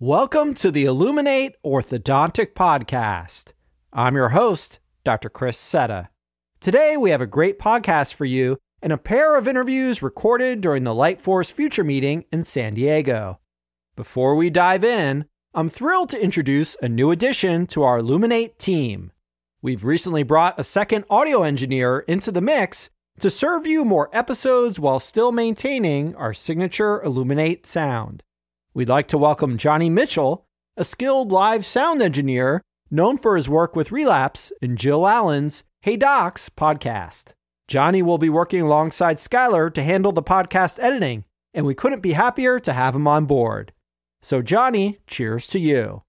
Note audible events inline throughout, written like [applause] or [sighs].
Welcome to the Illuminate Orthodontic Podcast. I'm your host, Dr. Chris Cetta. Today, we have a great podcast for you and a pair of interviews recorded during the Lightforce Future meeting in San Diego. Before we dive in, I'm thrilled to introduce a new addition to our Illuminate team. We've recently brought a second audio engineer into the mix to serve you more episodes while still maintaining our signature Illuminate sound. We'd like to welcome Johnny Mitchell, a skilled live sound engineer known for his work with Relapse and Jill Allen's Hey Docs podcast. Johnny will be working alongside Skylar to handle the podcast editing, and we couldn't be happier to have him on board. So, Johnny, cheers to you.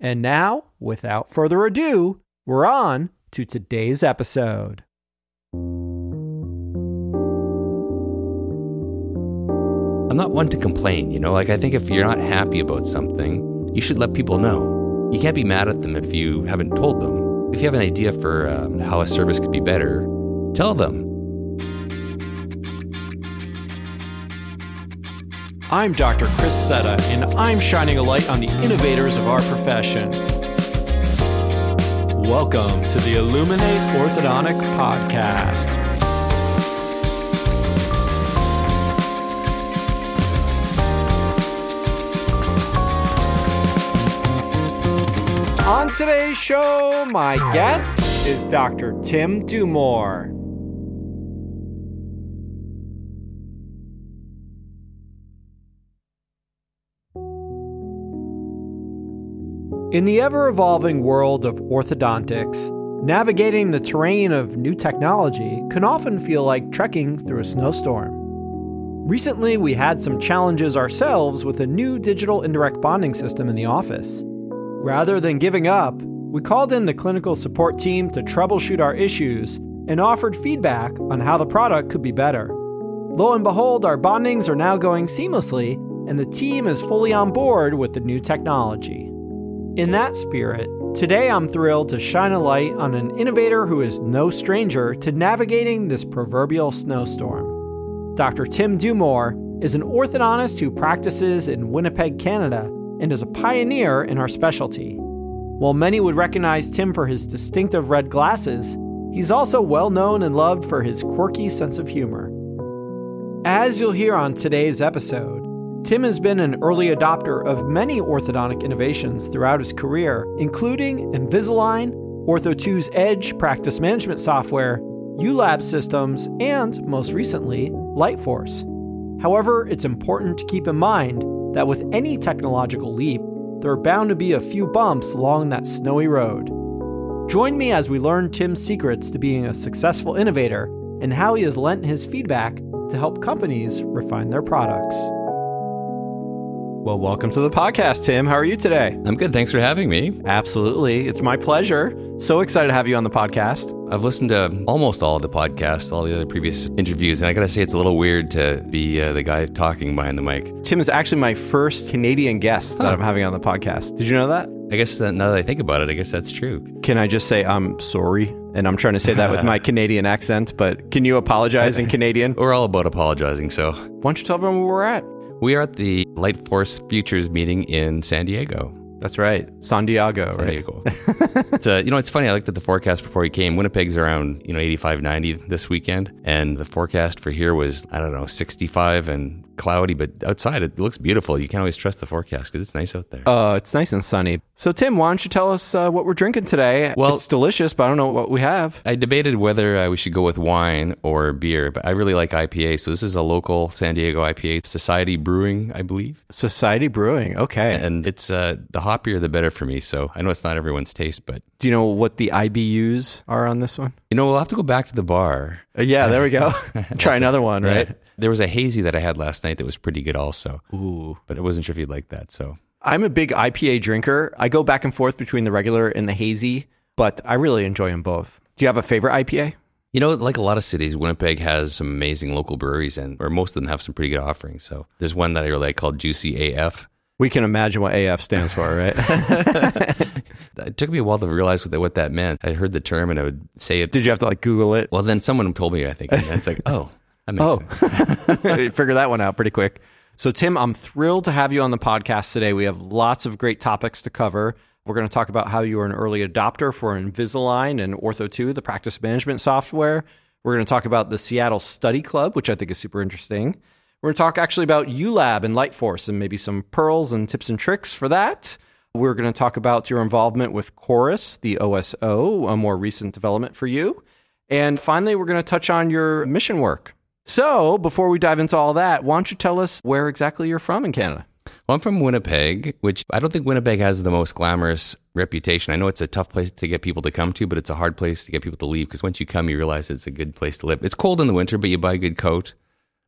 And now, without further ado, we're on to today's episode. I'm not one to complain, you know? Like, I think if you're not happy about something, you should let people know. You can't be mad at them if you haven't told them. If you have an idea for um, how a service could be better, tell them. I'm Dr. Chris Cetta, and I'm shining a light on the innovators of our profession. Welcome to the Illuminate Orthodontic Podcast. On today's show, my guest is Dr. Tim Dumore. In the ever evolving world of orthodontics, navigating the terrain of new technology can often feel like trekking through a snowstorm. Recently, we had some challenges ourselves with a new digital indirect bonding system in the office. Rather than giving up, we called in the clinical support team to troubleshoot our issues and offered feedback on how the product could be better. Lo and behold, our bondings are now going seamlessly, and the team is fully on board with the new technology. In that spirit, today I'm thrilled to shine a light on an innovator who is no stranger to navigating this proverbial snowstorm. Dr. Tim Dumore is an orthodontist who practices in Winnipeg, Canada, and is a pioneer in our specialty. While many would recognize Tim for his distinctive red glasses, he's also well known and loved for his quirky sense of humor. As you'll hear on today's episode, Tim has been an early adopter of many orthodontic innovations throughout his career, including Invisalign, Ortho2's Edge practice management software, ULab systems, and, most recently, Lightforce. However, it's important to keep in mind that with any technological leap, there are bound to be a few bumps along that snowy road. Join me as we learn Tim's secrets to being a successful innovator and how he has lent his feedback to help companies refine their products. Well, welcome to the podcast, Tim. How are you today? I'm good. Thanks for having me. Absolutely. It's my pleasure. So excited to have you on the podcast. I've listened to almost all of the podcasts, all the other previous interviews, and I gotta say, it's a little weird to be uh, the guy talking behind the mic. Tim is actually my first Canadian guest that Huh. I'm having on the podcast. Did you know that? I guess that now that I think about it, I guess that's true. Can I just say I'm sorry? And I'm trying to say that with my [laughs] Canadian accent, but can you apologize in Canadian? We're all about apologizing, so Why don't you tell everyone where we're at? We are at the Lightforce Futures meeting in San Diego. That's right. San Diego, San right? Diego. [laughs] it's uh, you know, it's funny. I looked at the forecast before he came. Winnipeg's around you know 85, 90 this weekend, and the forecast for here was I don't know 65 and cloudy, but outside it looks beautiful. You can't always trust the forecast because it's nice out there. Uh, it's nice and sunny. So, Tim, why don't you tell us uh, what we're drinking today? Well- it's delicious, but I don't know what we have. I debated whether uh, we should go with wine or beer, but I really like IPA. So this is a local San Diego IPA, Societe Brewing, I believe, Societe Brewing. Okay. and it's uh, the hoppier the better for me. So I know it's not everyone's taste, but Do you know what the IBUs are on this one? You know we'll have to go back to the bar. Uh, yeah, there we go. [laughs] Try another one, right? There was a hazy that I had last night that was pretty good also, Ooh. but I wasn't sure if you'd like that. So I'm a big IPA drinker. I go back and forth between the regular and the hazy, but I really enjoy them both. Do you have a favorite IPA? you know, like a lot of cities, Winnipeg has some amazing local breweries, and or most of them have some pretty good offerings. So there's one that I really like called Juicy AF. We can imagine what AF stands for, right? [laughs] [laughs] It took me a while to realize what that, what that meant. I heard the term and I would say it. Did you have to like Google it? Well, then someone told me, I think, and it's like, oh, that makes [laughs] Oh, sense. [laughs] figure that one out pretty quick. So, Tim, I'm thrilled to have you on the podcast today. We have lots of great topics to cover. We're going to talk about how you are an early adopter for Invisalign and Ortho2, the practice management software. We're going to talk about the Seattle Study Club, which I think is super interesting. We're going to talk actually about ULab and Lightforce and maybe some pearls and tips and tricks for that. We're going to talk about your involvement with Corus, the OSO, a more recent development for you. And finally, we're going to touch on your mission work. So, before we dive into all that, why don't you tell us where exactly you're from in Canada? Well, I'm from Winnipeg, which I don't think Winnipeg has the most glamorous reputation. I know it's a tough place to get people to come to, but it's a hard place to get people to leave because once you come, you realize it's a good place to live. It's cold in the winter, but you buy a good coat.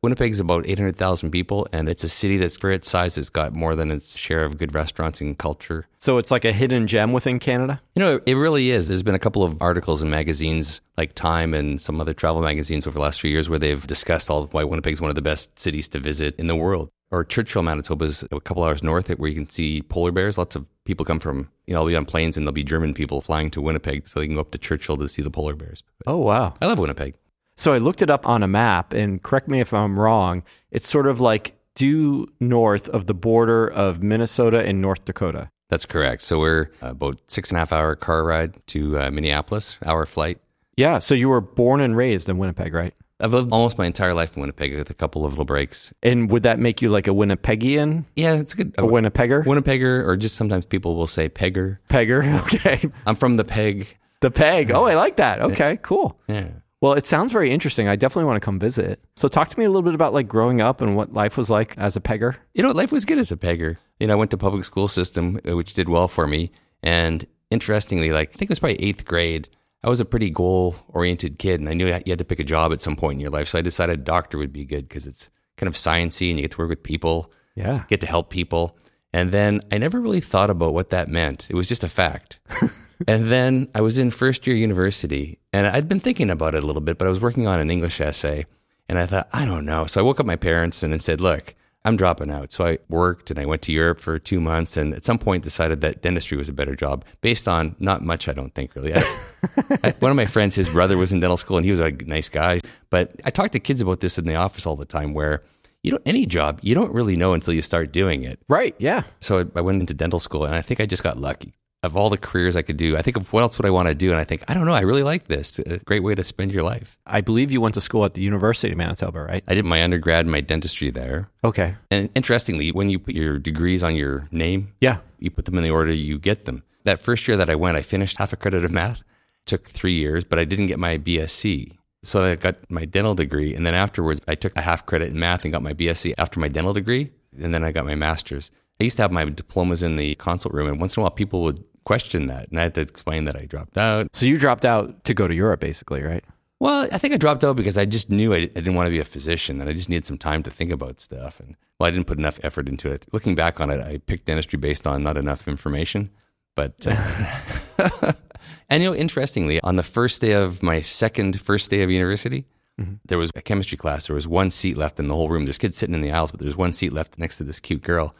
Winnipeg is about 800,000 people, and it's a city that's, for its size, has got more than its share of good restaurants and culture. So it's like a hidden gem within Canada? You know, it really is. There's been a couple of articles in magazines like Time and some other travel magazines over the last few years where they've discussed all why Winnipeg is one of the best cities to visit in the world. Or Churchill, Manitoba is a couple hours north where you can see polar bears. Lots of people come from, you know, I'll be on planes and there'll be German people flying to Winnipeg so they can go up to Churchill to see the polar bears. Oh, wow. I love Winnipeg. So I looked it up on a map, and correct me if I'm wrong, it's sort of like due north of the border of Minnesota and North Dakota. That's correct. So we're about six and a half hour car ride to uh, Minneapolis, hour flight. Yeah. So you were born and raised in Winnipeg, right? I've lived almost my entire life in Winnipeg with a couple of little breaks. And would that make you like a Winnipegian? Yeah, it's good. A Winnipegger? Winnipegger, or just sometimes people will say Pegger. Pegger. [laughs] Okay. I'm from the Peg. The Peg. Oh, I like that. Okay, cool. Yeah. Well, it sounds very interesting. I definitely want to come visit. So, talk to me a little bit about like growing up and what life was like as a pegger. You know, life was good as a pegger. You know, I went to public school system, uh, which did well for me. And interestingly, like I think it was probably eighth grade, I was a pretty goal oriented kid, and I knew you had to pick a job at some point in your life. So I decided doctor would be good because it's kind of sciency and you get to work with people, Yeah. get to help people. And then I never really thought about what that meant. It was just a fact. [laughs] and then I was in first year university and I'd been thinking about it a little bit, but I was working on an English essay and I thought, I don't know. So I woke up my parents and then said, look, I'm dropping out. So I worked and I went to Europe for two months and at some point decided that dentistry was a better job based on not much, I don't think really. I, I, [laughs] one of my friends, his brother was in dental school and he was a nice guy. But I talk to kids about this in the office all the time where you know, any job, you don't really know until you start doing it. Right. Yeah. So I, I went into dental school and I think I just got lucky. Of all the careers I could do, I think of what else would I want to do? And I think, I don't know, I really like this. It's a great way to spend your life. I believe you went to school at the University of Manitoba, right? I did my undergrad and my dentistry there. Okay. And interestingly, when you put your degrees on your name, Yeah. you put them in the order you get them. That first year that I went, I finished half a credit of math. took three years, but I didn't get my BSc. So I got my dental degree. And then afterwards, I took a half credit in math and got my BSc after my dental degree. And then I got my master's. I used to have my diplomas in the consult room, and once in a while, people would question that. And I had to explain that I dropped out. So you dropped out to go to Europe, basically, right? Well, I think I dropped out because I just knew I, I didn't want to be a physician and I just needed some time to think about stuff. And well, I didn't put enough effort into it. Looking back on it, I picked dentistry based on not enough information. But, uh, [laughs] [laughs] and you know, interestingly, on the first day of my second first day of university, there was a chemistry class. There was one seat left in the whole room. There's kids sitting in the aisles, but there's one seat left next to this cute girl.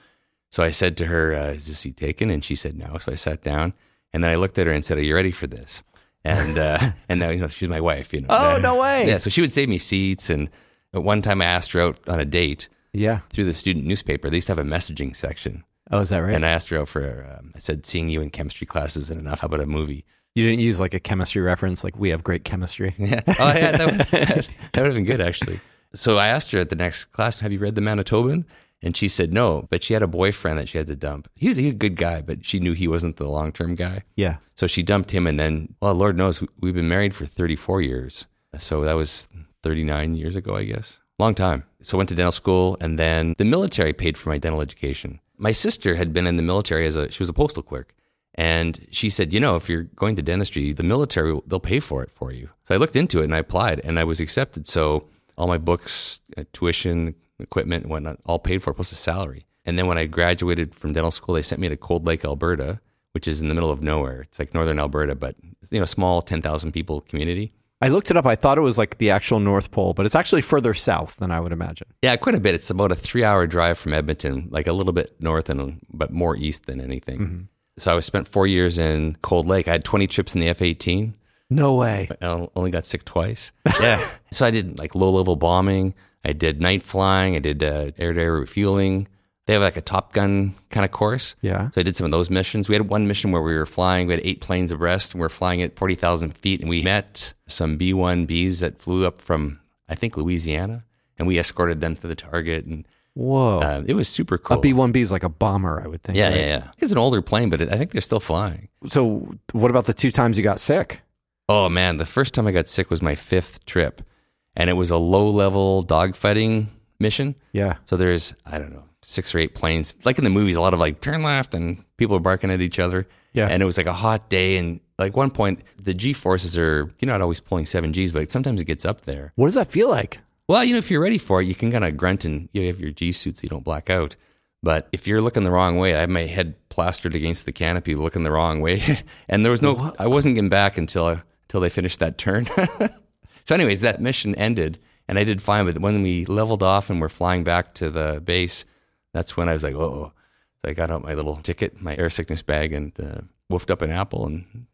So I said to her, uh, "Is this seat taken?" And she said no. So I sat down, and then I looked at her and said, "Are you ready for this?" And uh, [laughs] and now you know she's my wife. You know. Oh, [laughs] no way. Yeah. So she would save me seats. And at one time I asked her out on a date Yeah. through the student newspaper. They used to have a messaging section, Oh, is that right? and I asked her out for. Um, I said, "Seeing you in chemistry classes isn't enough. How about a movie?" You didn't use like a chemistry reference, like we have great chemistry. [laughs] Yeah. Oh, yeah. That, would- [laughs] that would have been good, actually. So I asked her at the next class, Have you read The Manitoban? And she said no, but she had a boyfriend that she had to dump. He was, he was a good guy, but she knew he wasn't the long term guy. Yeah. So she dumped him. And then, well, Lord knows, we- we've been married for 34 years. So that was 39 years ago, I guess. Long time. So I went to dental school, and then the military paid for my dental education. My sister had been in the military as a, she was a postal clerk. And she said, you know, if you're going to dentistry, the military, they'll pay for it for you. So I looked into it and I applied and I was accepted. So all my books, uh, tuition, equipment, and whatnot, all paid for, plus a salary. And then when I graduated from dental school, they sent me to Cold Lake, Alberta, which is in the middle of nowhere. It's like northern Alberta, but you know, small 10,000 people community. I looked it up. I thought it was like the actual North Pole, but it's actually further south than I would imagine. Yeah, quite a bit. It's about a three-hour drive from Edmonton, like a little bit north and but more east than anything. So I spent four years in Cold Lake. I had 20 trips in the F-18. No way. I only got sick twice. [laughs] Yeah. so I did like low-level bombing. I did night flying. I did uh, air to air refueling. They have like a Top Gun kind of course. Yeah. So I did some of those missions. We had one mission where we were flying. We had eight planes abreast, and we are flying at forty thousand feet, and we met some B one Bs that flew up from I think Louisiana, and we escorted them to the target, and Whoa. uh, it was super cool. a B one B is like a bomber, I would think. yeah, right? yeah, yeah. It's an older plane, but it, I think they're still flying. So, what about the two times you got sick? Oh man, the first time I got sick was my fifth trip, and it was a low level dogfighting mission. Yeah. So there's I don't know six or eight planes, like in the movies, a lot of like turn left and people are barking at each other. Yeah. And it was like a hot day, and like one point the G forces are you're not always pulling seven Gs, but sometimes it gets up there. What does that feel like? Well, you know, if you're ready for it, you can kind of grunt and you have your G suit so you don't black out. But if you're looking the wrong way, I had my head plastered against the canopy, looking the wrong way, [laughs] and there was no. I wasn't getting back until until they finished that turn. [laughs] so, anyways, that mission ended, and I did fine. But when we leveled off and we're flying back to the base, that's when I was like, "Oh!" So I got out my little ticket, my air sickness bag, and uh, woofed up an apple, and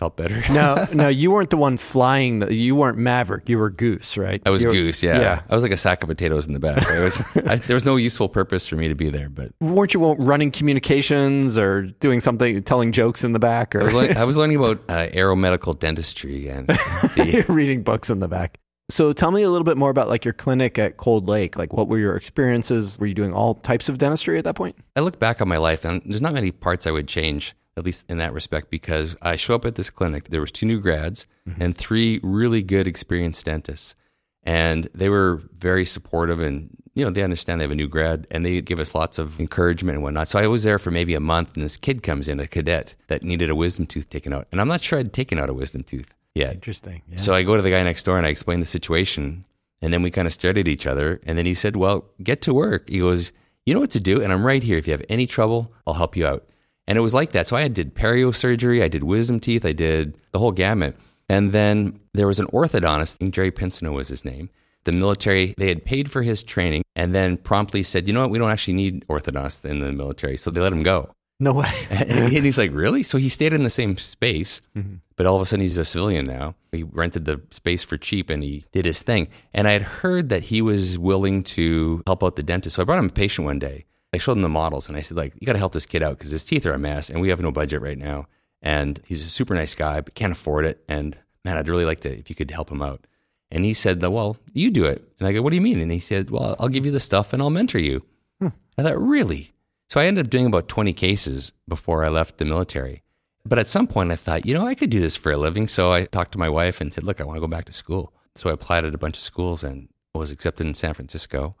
felt better. [laughs] No, [laughs] no, you weren't the one flying. The, you weren't Maverick. You were Goose, right? I was were- goose, yeah. Yeah. I was like a sack of potatoes in the back. I was, I, there was no useful purpose for me to be there, but Weren't you running communications or doing something, telling jokes in the back, I was, or learning, I was learning [laughs] about uh, aeromedical dentistry and the, reading books in the back? So, tell me a little bit more about like your clinic at Cold Lake. Like, what were your experiences? Were you doing all types of dentistry at that point? I look back on my life and there's not many parts I would change, at least in that respect, because I show up at this clinic. There was two new grads mm-hmm. and three really good experienced dentists. And they were very supportive and, you know, they understand they have a new grad and they give us lots of encouragement and whatnot. So I was there for maybe a month and this kid comes in, a cadet that needed a wisdom tooth taken out. And I'm not sure I'd taken out a wisdom tooth yet. Interesting. Yeah. So I go to the guy next door and I explain the situation. And then we kind of stared at each other. And then he said, Well, get to work. He goes, You know what to do. And I'm right here. If you have any trouble, I'll help you out. And it was like that. So I did perio surgery, I did wisdom teeth, I did the whole gamut. And then there was an orthodontist, Jerry Pinsino was his name. The military, they had paid for his training and then promptly said, You know what? We don't actually need orthodontists in the military. So they let him go. no way. [laughs] and he's like, really? So he stayed in the same space, mm-hmm. but all of a sudden he's a civilian now. He rented the space for cheap and he did his thing. And I had heard that he was willing to help out the dentist. So I brought him a patient one day. I showed him the models and I said, like, you got to help this kid out because his teeth are a mess and we have no budget right now. And he's a super nice guy, but can't afford it. And man, I'd really like to, if you could help him out. And he said, well, you do it. And I go, what do you mean? And he said, well, I'll give you the stuff and I'll mentor you. Hmm. I thought, really? So I ended up doing about 20 cases before I left the military. But at some point, I thought, you know, I could do this for a living. So I talked to my wife and said, look, I want to go back to school. So I applied at a bunch of schools and was accepted in San Francisco.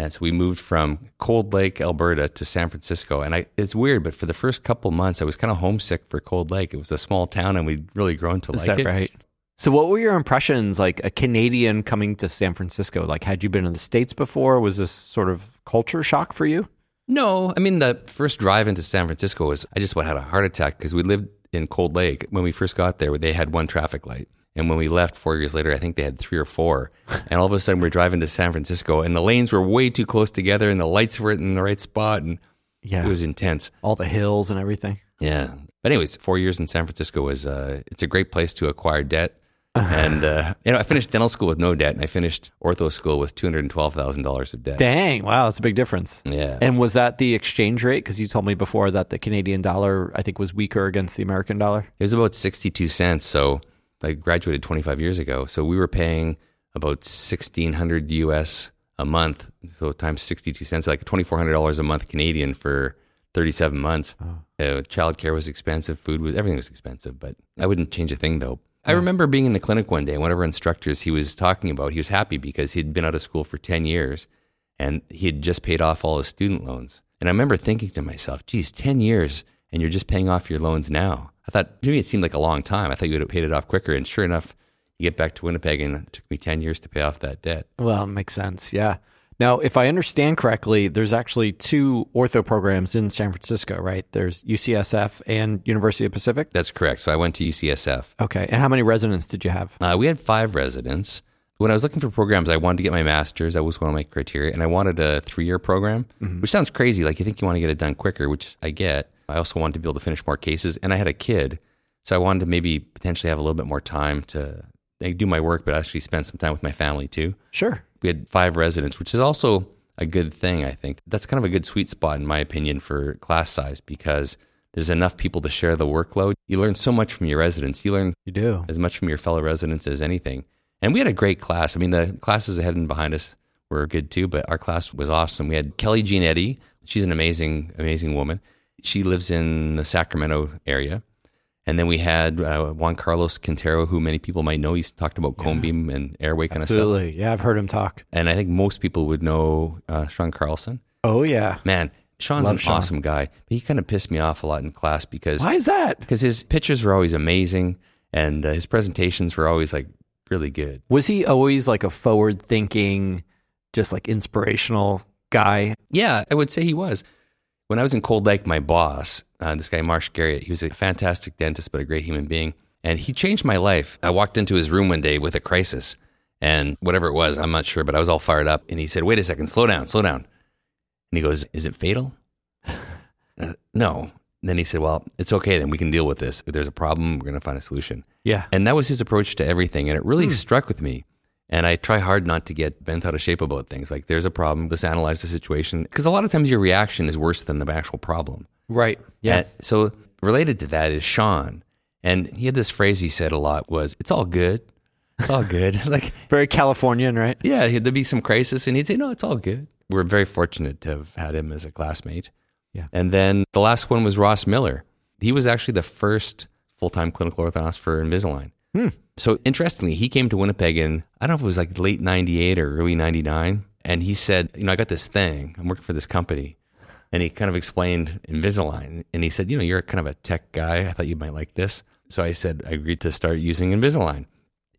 And so we moved from Cold Lake, Alberta to San Francisco. And I, it's weird, but for the first couple months, I was kind of homesick for Cold Lake. It was a small town and we'd really grown to Is like that it. right? So, what were your impressions like a Canadian coming to San Francisco? Like, had you been in the States before? Was this sort of culture shock for you? No, I mean the first drive into San Francisco was I just about had a heart attack because we lived in Cold Lake when we first got there. They had one traffic light, and when we left four years later, I think they had three or four. And all of a sudden, we're driving to San Francisco, and the lanes were way too close together, and the lights weren't in the right spot, and Yeah. it was intense. All the hills and everything. Yeah. But anyways, four years in San Francisco was uh, it's a great place to acquire debt. [laughs] and uh, you know, I finished dental school with no debt, and I finished ortho school with two hundred and twelve thousand dollars of debt. Dang. Wow. That's a big difference. Yeah. And was that the exchange rate? Because you told me before that the Canadian dollar, I think, was weaker against the American dollar. It was about 62 cents. So I graduated 25 years ago. So we were paying about 1600 US a month. So times 62 cents, like $2,400 a month Canadian for 37 months. Uh, childcare was expensive. Food was, everything was expensive, but I wouldn't change a thing though. I remember being in the clinic one day, one of our instructors he was talking about, he was happy because he'd been out of school for 10 years and he had just paid off all his student loans. And I remember thinking to myself, geez, 10 years and you're just paying off your loans now. I thought, to me, it seemed like a long time. I thought you would have paid it off quicker. And sure enough, you get back to Winnipeg and it took me 10 years to pay off that debt. Well, it makes sense. Yeah. Now, if I understand correctly, there's actually two ortho programs in San Francisco, right? There's UCSF and University of Pacific. That's correct. So I went to UCSF. Okay. And how many residents did you have? Uh, we had five residents. When I was looking for programs, I wanted to get my master's. That was one of my criteria. And I wanted a three year program, which sounds crazy. Like you think you want to get it done quicker, which I get. I also wanted to be able to finish more cases. And I had a kid. So I wanted to maybe potentially have a little bit more time to do my work, but actually spend some time with my family too. Sure. We had five residents, which is also a good thing, I think. That's kind of a good sweet spot, in my opinion, for class size because there's enough people to share the workload. You learn so much from your residents. You learn You do. as much from your fellow residents as anything. And we had a great class. I mean, the classes ahead and behind us were good too, but our class was awesome. We had Kelly Jean Eddy. She's an amazing, amazing woman. She lives in the Sacramento area. And then we had uh, Juan Carlos Quintero, who many people might know. He's talked about cone beam and airway kind of stuff. Absolutely. Yeah, I've heard him talk. And I think most people would know uh, Sean Carlson. Oh, yeah. Man, Sean's Love an Sean. awesome guy. But he kind of pissed me off a lot in class because Why is that? because his pictures were always amazing and uh, his presentations were always like really good. Was he always like a forward thinking, just like inspirational guy? Yeah, I would say he was. When I was in Cold Lake, my boss, uh, this guy Marsh Garriott, he was a fantastic dentist, but a great human being, and he changed my life. I walked into his room one day with a crisis, and whatever it was, I'm not sure, but I was all fired up. And he said, "Wait a second, slow down, slow down." And he goes, "Is it fatal?" [laughs] uh, no. And then he said, "Well, it's okay. Then we can deal with this. If there's a problem, we're going to find a solution." Yeah. And that was his approach to everything. And it really struck with me. And I try hard not to get bent out of shape about things. Like, there's a problem, let's analyze the situation. Because a lot of times your reaction is worse than the actual problem. Right. Yeah. And so, related to that is Sean. And he had this phrase he said a lot was, it's all good. It's all good. [laughs] like, Very Californian, right? yeah, there'd be some crisis and he'd say, no, it's all good. We're very fortunate to have had him as a classmate. Yeah. And then the last one was Ross Miller. He was actually the first full time clinical orthodontist for Invisalign. Hmm. So interestingly, he came to Winnipeg in, I don't know if it was like late 98 or early 99. And he said, You know, I got this thing. I'm working for this company. And he kind of explained Invisalign. And he said, You know, you're kind of a tech guy. I thought you might like this. So I said, I agreed to start using Invisalign.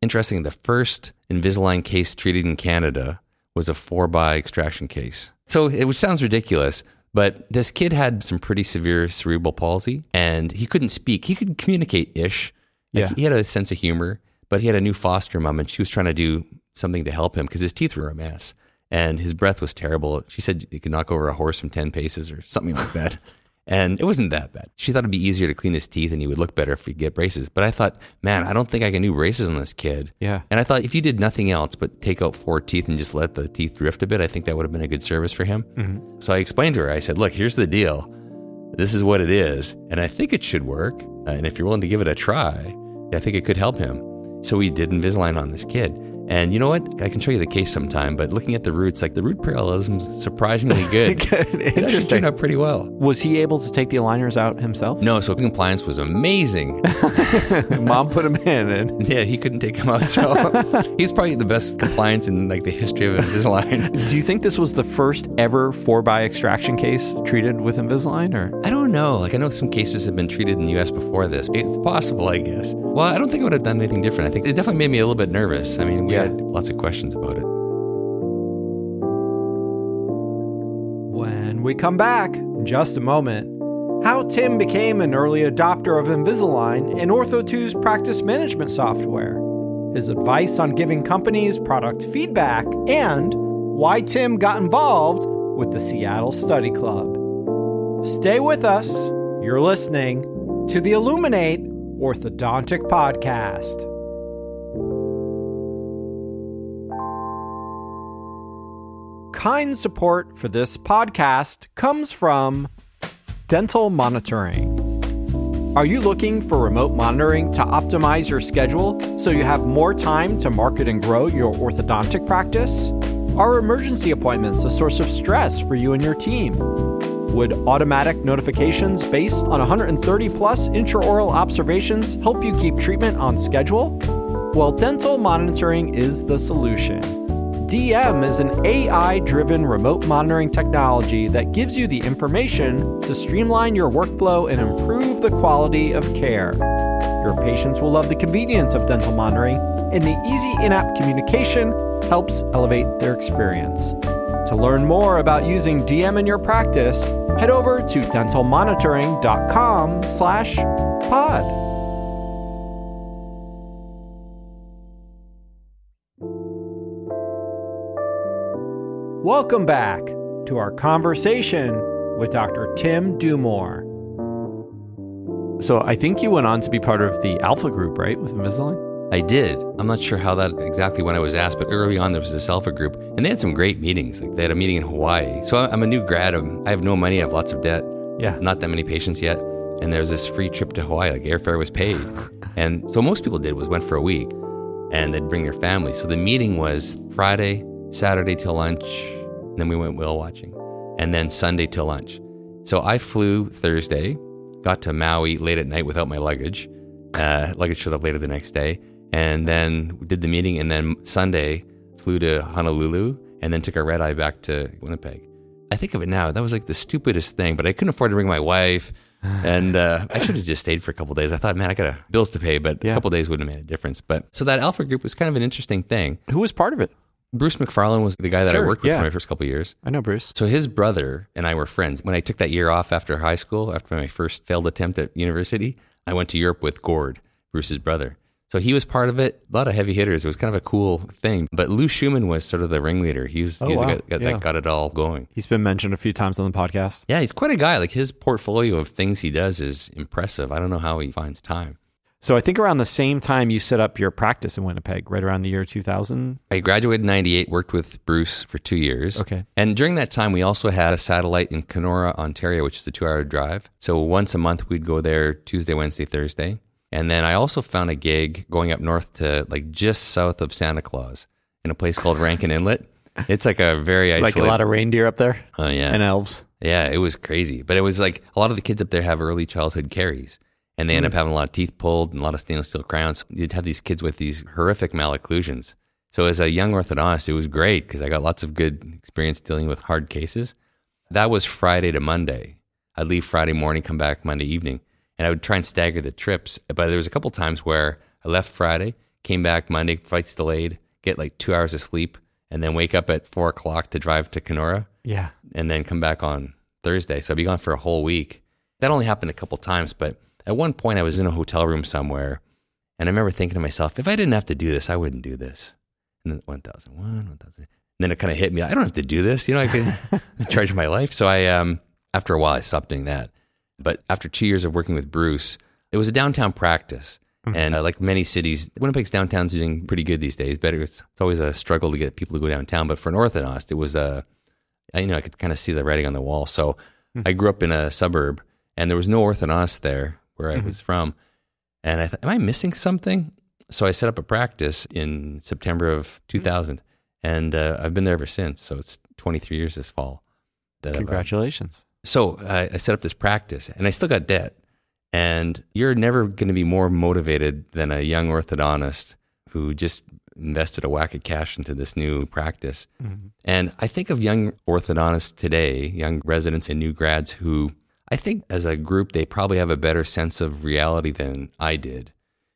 Interesting, the first Invisalign case treated in Canada was a four by extraction case. So it which sounds ridiculous, but this kid had some pretty severe cerebral palsy and he couldn't speak. He could communicate ish. Like, Yeah. He had a sense of humor, but he had a new foster mom and she was trying to do something to help him because his teeth were a mess and his breath was terrible. She said you could knock over a horse from 10 paces or something like that. [laughs] And it wasn't that bad. She thought it'd be easier to clean his teeth and he would look better if he get braces. But I thought, man, I don't think I can do braces on this kid. Yeah. And I thought if you did nothing else but take out four teeth and just let the teeth drift a bit, I think that would have been a good service for him. Mm-hmm. So I explained to her, I said, look, here's the deal. This is what it is. And I think it should work. And if you're willing to give it a try, I think it could help him. So we did Invisalign on this kid. And you know what? I can show you the case sometime, but looking at the roots, like the root parallelism's surprisingly [laughs] good. Good. It actually Interesting. turned out pretty well. Was he able to take the aligners out himself? No, so the compliance was amazing. [laughs] Mom put him in, and [laughs] yeah, he couldn't take him out. So he's probably the best compliance in like the history of Invisalign. do you think this was the first ever four by extraction case treated with Invisalign? Or I don't know. Like I know some cases have been treated in the U.S. before this. It's possible, I guess. Well, I don't think I would have done anything different. I think it definitely made me a little bit nervous. I mean, we Yeah. Had lots of questions about it. When we come back, in just a moment, how Tim became an early adopter of Invisalign and Ortho2's practice management software, his advice on giving companies product feedback, and why Tim got involved with the Seattle Study Club. Stay with us. You're listening to the Illuminate Orthodontic Podcast. Kind support for this podcast comes from Dental Monitoring. Are you looking for remote monitoring to optimize your schedule so you have more time to market and grow your orthodontic practice? Are emergency appointments a source of stress for you and your team? Would automatic notifications based on 130 plus intraoral observations help you keep treatment on schedule? Well, dental monitoring is the solution. DM is an AI driven remote monitoring technology that gives you the information to streamline your workflow and improve the quality of care. Your patients will love the convenience of dental monitoring, and the easy in app communication helps elevate their experience. To learn more about using DM in your practice, head over to dentalmonitoring.com slash pod. Welcome back to our conversation with Dr. Tim Dumore. So I think you went on to be part of the Alpha Group, right, with Invisalign? I did. I'm not sure how that exactly when I was asked, but early on there was this alpha group, and they had some great meetings. Like they had a meeting in Hawaii. So I'm a new grad. I'm, I have no money. I have lots of debt. Yeah. Not that many patients yet. And there's this free trip to Hawaii. Like airfare was paid, [laughs] and so most people did was went for a week, and they'd bring their family. So the meeting was Friday, Saturday till lunch, then we went whale watching, and then Sunday till lunch. So I flew Thursday, got to Maui late at night without my luggage. Uh, luggage showed up later the next day and then we did the meeting and then sunday flew to honolulu and then took a red eye back to winnipeg i think of it now that was like the stupidest thing but i couldn't afford to bring my wife [sighs] and uh, i should have just stayed for a couple days i thought man i got bills to pay but Yeah. a couple days wouldn't have made a difference but so that alpha group was kind of an interesting thing Who was part of it? Bruce mcfarlane was the guy that i worked with yeah. for my first couple of years I know Bruce. so his brother and I were friends. When I took that year off after high school, after my first failed attempt at university, I went to Europe with Gord, Bruce's brother. So he was part of it. A lot of heavy hitters. It was kind of a cool thing. But Lou Shuman was sort of the ringleader. He was, Oh, he wow. guy that, Yeah. that got it all going. He's been mentioned a few times on the podcast. Yeah, he's quite a guy. Like his portfolio of things he does is impressive. I don't know how he finds time. So I think around the same time you set up your practice in Winnipeg, right around the year 2000. I graduated in 98, worked with Bruce for two years. Okay. And during that time, we also had a satellite in Kenora, Ontario, which is a two hour drive. So once a month, we'd go there Tuesday, Wednesday, Thursday. And then I also found a gig going up north to like just south of Santa Claus in a place called Rankin Inlet. [laughs] It's like a very Like a lot of reindeer up there Oh, yeah. and elves. Yeah, it was crazy. But it was like a lot of the kids up there have early childhood caries and they end up mm. having a lot of teeth pulled and a lot of stainless steel crowns. You'd have these kids with these horrific malocclusions. So as a young orthodontist, it was great because I got lots of good experience dealing with hard cases. That was Friday to Monday. I'd leave Friday morning, come back Monday evening, and I would try and stagger the trips. But there was a couple times where I left Friday, came back Monday, flights delayed, get like two hours of sleep, and then wake up at four o'clock to drive to Kenora Yeah. and then come back on Thursday. So I'd be gone for a whole week. That only happened a couple times, but at one point I was in a hotel room somewhere and I remember thinking to myself, if I didn't have to do this, I wouldn't do this. And then 1001, 1000. And then it kind of hit me. I don't have to do this. You know, I can [laughs] [laughs] charge my life. So I, um, after a while, I stopped doing that. But after two years of working with Bruce, it was a downtown practice. And uh, like many cities, Winnipeg's downtown's doing pretty good these days. Better, it's, it's always a struggle to get people to go downtown. But for an orthodontist, it was a, I, you know, I could kind of see the writing on the wall. So I grew up in a suburb, and there was no orthodontist there where I was from. And I thought, am I missing something? So I set up a practice in September of 2000, and uh, I've been there ever since. So it's 23 years this fall. That I've, uh, Congratulations. so I, I set up this practice, and I still got debt. And you're never going to be more motivated than a young orthodontist who just invested a whack of cash into this new practice. And I think of young orthodontists today, young residents and new grads who I think as a group, they probably have a better sense of reality than I did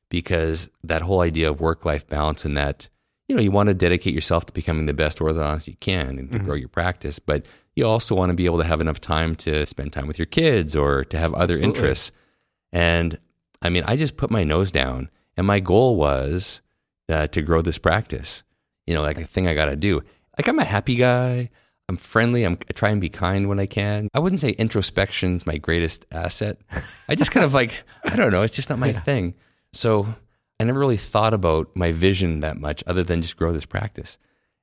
because that whole idea of work life balance and that, you know, you want to dedicate yourself to becoming the best orthodontist you can and to grow your practice, but you also want to be able to have enough time to spend time with your kids or to have other Absolutely. interests. And I mean, I just put my nose down and my goal was uh, to grow this practice. You know, like a thing I got to do. Like I'm a happy guy. I'm friendly. I'm, I try and be kind when I can. I wouldn't say introspection's my greatest asset. I just kind of like, I don't know. It's just not my thing. So I never really thought about my vision that much other than just grow this practice.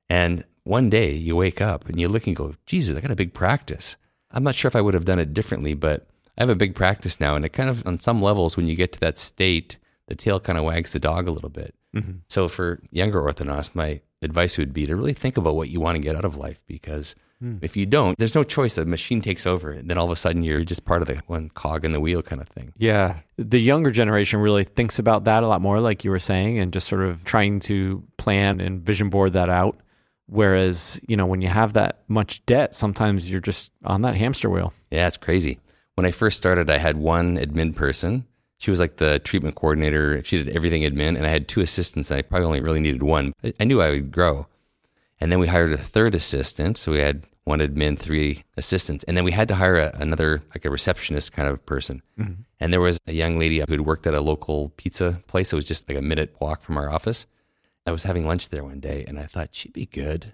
And one day you wake up and you look and go, Jesus, I got a big practice. I'm not sure if I would have done it differently, but I have a big practice now. And it kind of, on some levels, when you get to that state, the tail kind of wags the dog a little bit. Mm-hmm. So for younger orthodontists, my advice would be to really think about what you want to get out of life because hmm. if you don't, there's no choice. The machine takes over. And then all of a sudden you're just part of the one cog in the wheel kind of thing. Yeah. The younger generation really thinks about that a lot more, like you were saying, and just sort of trying to plan and vision board that out. Whereas, you know, when you have that much debt, sometimes you're just on that hamster wheel. Yeah, it's crazy. When I first started, I had one admin person. She was like the treatment coordinator. She did everything admin, and I had two assistants. And I probably only really needed one. I- knew I would grow. And then we hired a third assistant. So we had one admin, three assistants. And then we had to hire a, another, like a receptionist kind of person. Mm-hmm. And there was a young lady who had worked at a local pizza place. It was just like a minute walk from our office. I was having lunch there one day, and I thought she'd be good.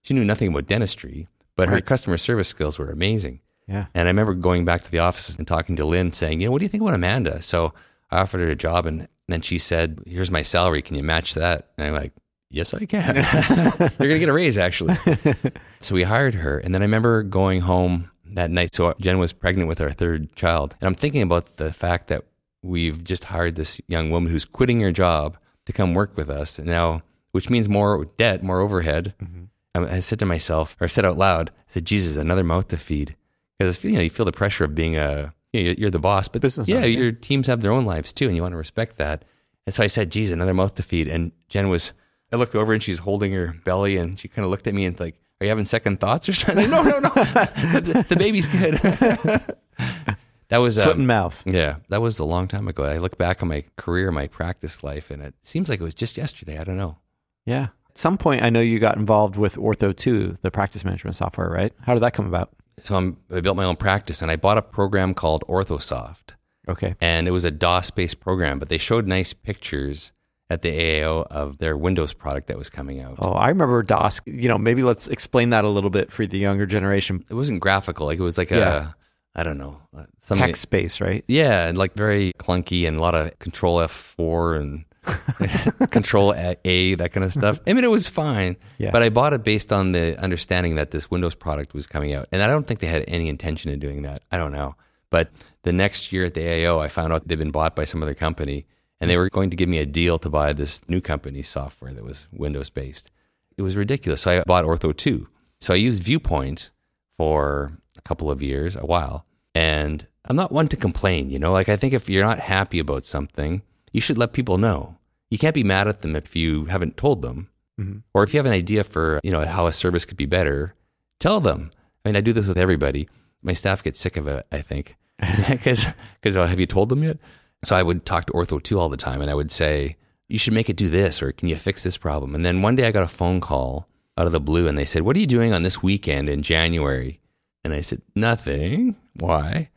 She knew nothing about dentistry, but her customer service skills were amazing. Yeah. And I remember going back to the office and talking to Lynn saying, you know, what do you think about Amanda? So I offered her a job and And then she said, Here's my salary. Can you match that? And I'm like, Yes, I can. [laughs] You're going to get a raise, actually. [laughs] so we hired her. And then I remember going home that night. So Jen was pregnant with our third child. And I'm thinking about the fact that we've just hired this young woman who's quitting her job to come work with us. And now, which means more debt, more overhead. Mm-hmm. I, I said to myself, or I said out loud, I said, Jesus, another mouth to feed. Because you know, you feel the pressure of being a, you know, you're the boss, but Business yeah, owner, yeah. your teams have their own lives too, and you want to respect that. And so I said, "Geez, another mouth to feed." And Jen was, I looked over and she's holding her belly, and she kind of looked at me and like, "Are you having second thoughts or something?" no, no, no, [laughs] the, the baby's good. [laughs] that was Foot um, and mouth. yeah, that was a long time ago. I look back on my career, my practice life, and it seems like it was just yesterday. I don't know. Yeah. At some point, I know you got involved with Ortho 2, the practice management software, right? How did that come about? So I'm, I built my own practice, and I bought a program called OrthoSoft. Okay. and it was a DOS based program, but they showed nice pictures at the AAO of their Windows product that was coming out. Oh, I remember DOS. You know, maybe let's explain that a little bit for the younger generation. It wasn't graphical, like it was like Yeah. a, I don't know, uh, something. Tech space, right? Yeah, and like very clunky and a lot of Control F4 and [laughs] Control A, that kind of stuff. Mm-hmm. I mean, it was fine, Yeah. but I bought it based on the understanding that this Windows product was coming out, and I don't think they had any intention of doing that. I don't know, but the next year at the AAO, I found out they'd been bought by some other company, and they were going to give me a deal to buy this new company's software that was Windows based. It was ridiculous. So I bought Ortho 2. So I used Viewpoint for a couple of years, a while, and I'm not one to complain, you know? Like, I think if you're not happy about something, you should let people know. You can't be mad at them if you haven't told them. Mm-hmm. Or if you have an idea for, you know, how a service could be better, tell them. I mean, I do this with everybody. My staff gets sick of it, I think. [laughs] Because, because oh, have you told them yet? So I would talk to Ortho 2 all the time and I would say, you should make it do this or can you fix this problem? And then one day I got a phone call out of the blue and they said, What are you doing on this weekend in January? And I said, Nothing. Why?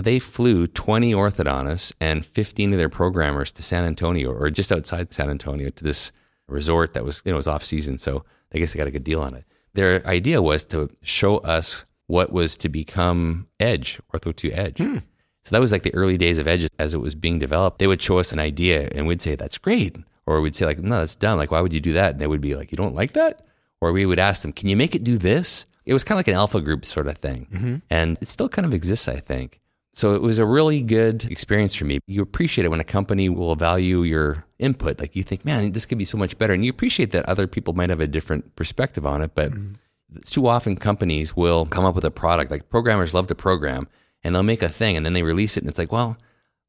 They flew 20 orthodontists and 15 of their programmers to San Antonio or just outside San Antonio to this resort that was, you know, it was off season. So I guess they got a good deal on it. Their idea was to show us what was to become Edge, Ortho 2 Edge. Hmm. So that was like the early days of Edge as it was being developed. They would show us an idea and we'd say, that's great. Or we'd say, like, no, that's dumb. Like, why would you do that? And they would be like, you don't like that? Or we would ask them, can you make it do this? It was kind of like an alpha group sort of thing. Mm-hmm. And it still kind of exists, I think. So it was a really good experience for me. You appreciate it when a company will value your input. Like you think, man, this could be so much better. And you appreciate that other people might have a different perspective on it. But mm-hmm. too often companies will come up with a product. Like programmers love to program and they'll make a thing and then they release it and it's like, well,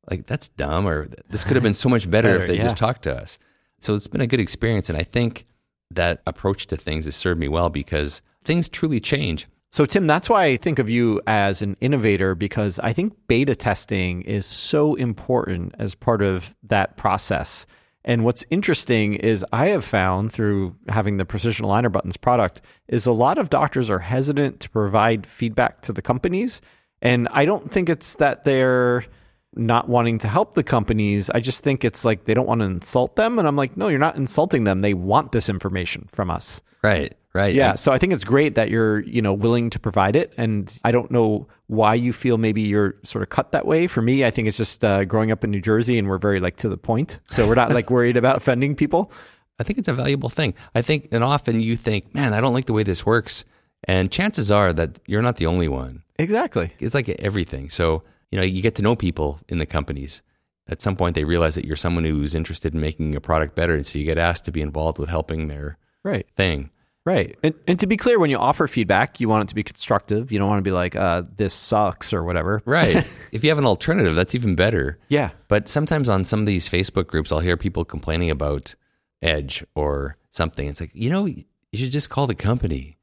like that's dumb or this could have been so much better, [laughs] Better, if they yeah. just talked to us. So it's been a good experience. And I think that approach to things has served me well because things truly change. So, Tim, that's why I think of you as an innovator because I think beta testing is so important as part of that process. And what's interesting is I have found through having the precision aligner buttons product is a lot of doctors are hesitant to provide feedback to the companies. And I don't think it's that they're not wanting to help the companies. I just think it's like they don't want to insult them. And I'm like, no, you're not insulting them. They want this information from us. Right. Right. Yeah, so I think it's great that you're, you know, willing to provide it, and I don't know why you feel maybe you're sort of cut that way. For me, I think it's just uh, growing up in New Jersey, and we're very like to the point, so we're not like [laughs] worried about offending people. I think it's a valuable thing. I think, and often you think, man, I don't like the way this works. And chances are that you're not the only one. Exactly. It's like everything. So, you know, you get to know people in the companies. At some point, they realize that you're someone who's interested in making a product better. And so you get asked to be involved with helping their Right. thing. Right. And, and to be clear, when you offer feedback, you want it to be constructive. You don't want to be like, uh, "This sucks" or whatever. Right. [laughs] if you have an alternative, that's even better. Yeah. But sometimes on some of these Facebook groups, I'll hear people complaining about Edge or something. It's like, you know, you should just call the company.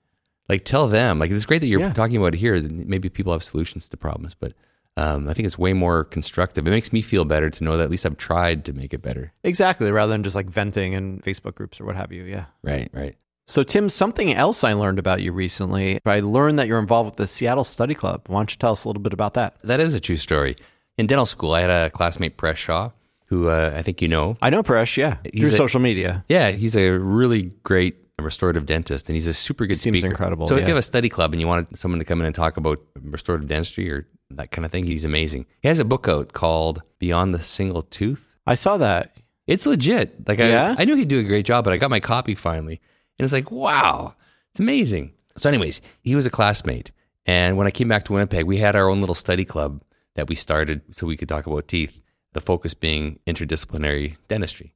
Like, tell them. Like, it's great that you're Yeah. talking about it here. Maybe people have solutions to problems, but um, I think it's way more constructive. It makes me feel better to know that at least I've tried to make it better. Exactly. Rather than just like venting in Facebook groups or what have you. Yeah. Right, right. So, Tim, something else I learned about you recently. I learned that you're involved with the Seattle Study Club. Why don't you tell us a little bit about that? That is a true story. In dental school, I had a classmate, Paresh Shah, who uh, I think you know. I know Paresh, yeah, He's through a- social media. Yeah, he's a really great restorative dentist, and he's a super good Seems speaker. incredible, So if yeah. you have a study club and you want someone to come in and talk about restorative dentistry or that kind of thing, he's amazing. He has a book out called Beyond the Single Tooth. I saw that. It's legit. Like Yeah? I, I knew he'd do a great job, but I got my copy finally, and it's like, wow, it's amazing. So, anyways, he was a classmate, and when I came back to Winnipeg, we had our own little study club that we started so we could talk about teeth. The focus being interdisciplinary dentistry.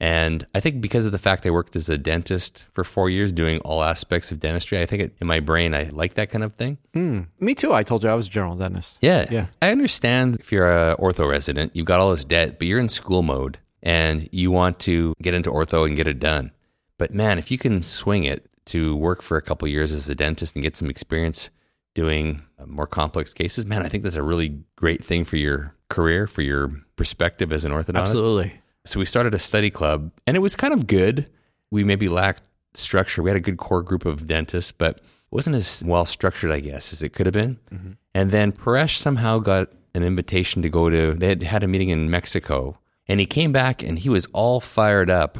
And I think because of the fact I worked as a dentist for four years doing all aspects of dentistry, I think it, in my brain I like that kind of thing. Mm. Me too. I told you I was a general dentist. Yeah. Yeah. I understand if you're a ortho resident, you've got all this debt, but you're in school mode and you want to get into ortho and get it done. But man, if you can swing it to work for a couple years as a dentist and get some experience doing uh, more complex cases, man, I think that's a really great thing for your career, for your perspective as an orthodontist. Absolutely. So we started a study club and it was kind of good. We maybe lacked structure. We had a good core group of dentists, but it wasn't as well structured, I guess, as it could have been. And then Paresh somehow got an invitation to go to, they had had a meeting in Mexico and he came back and he was all fired up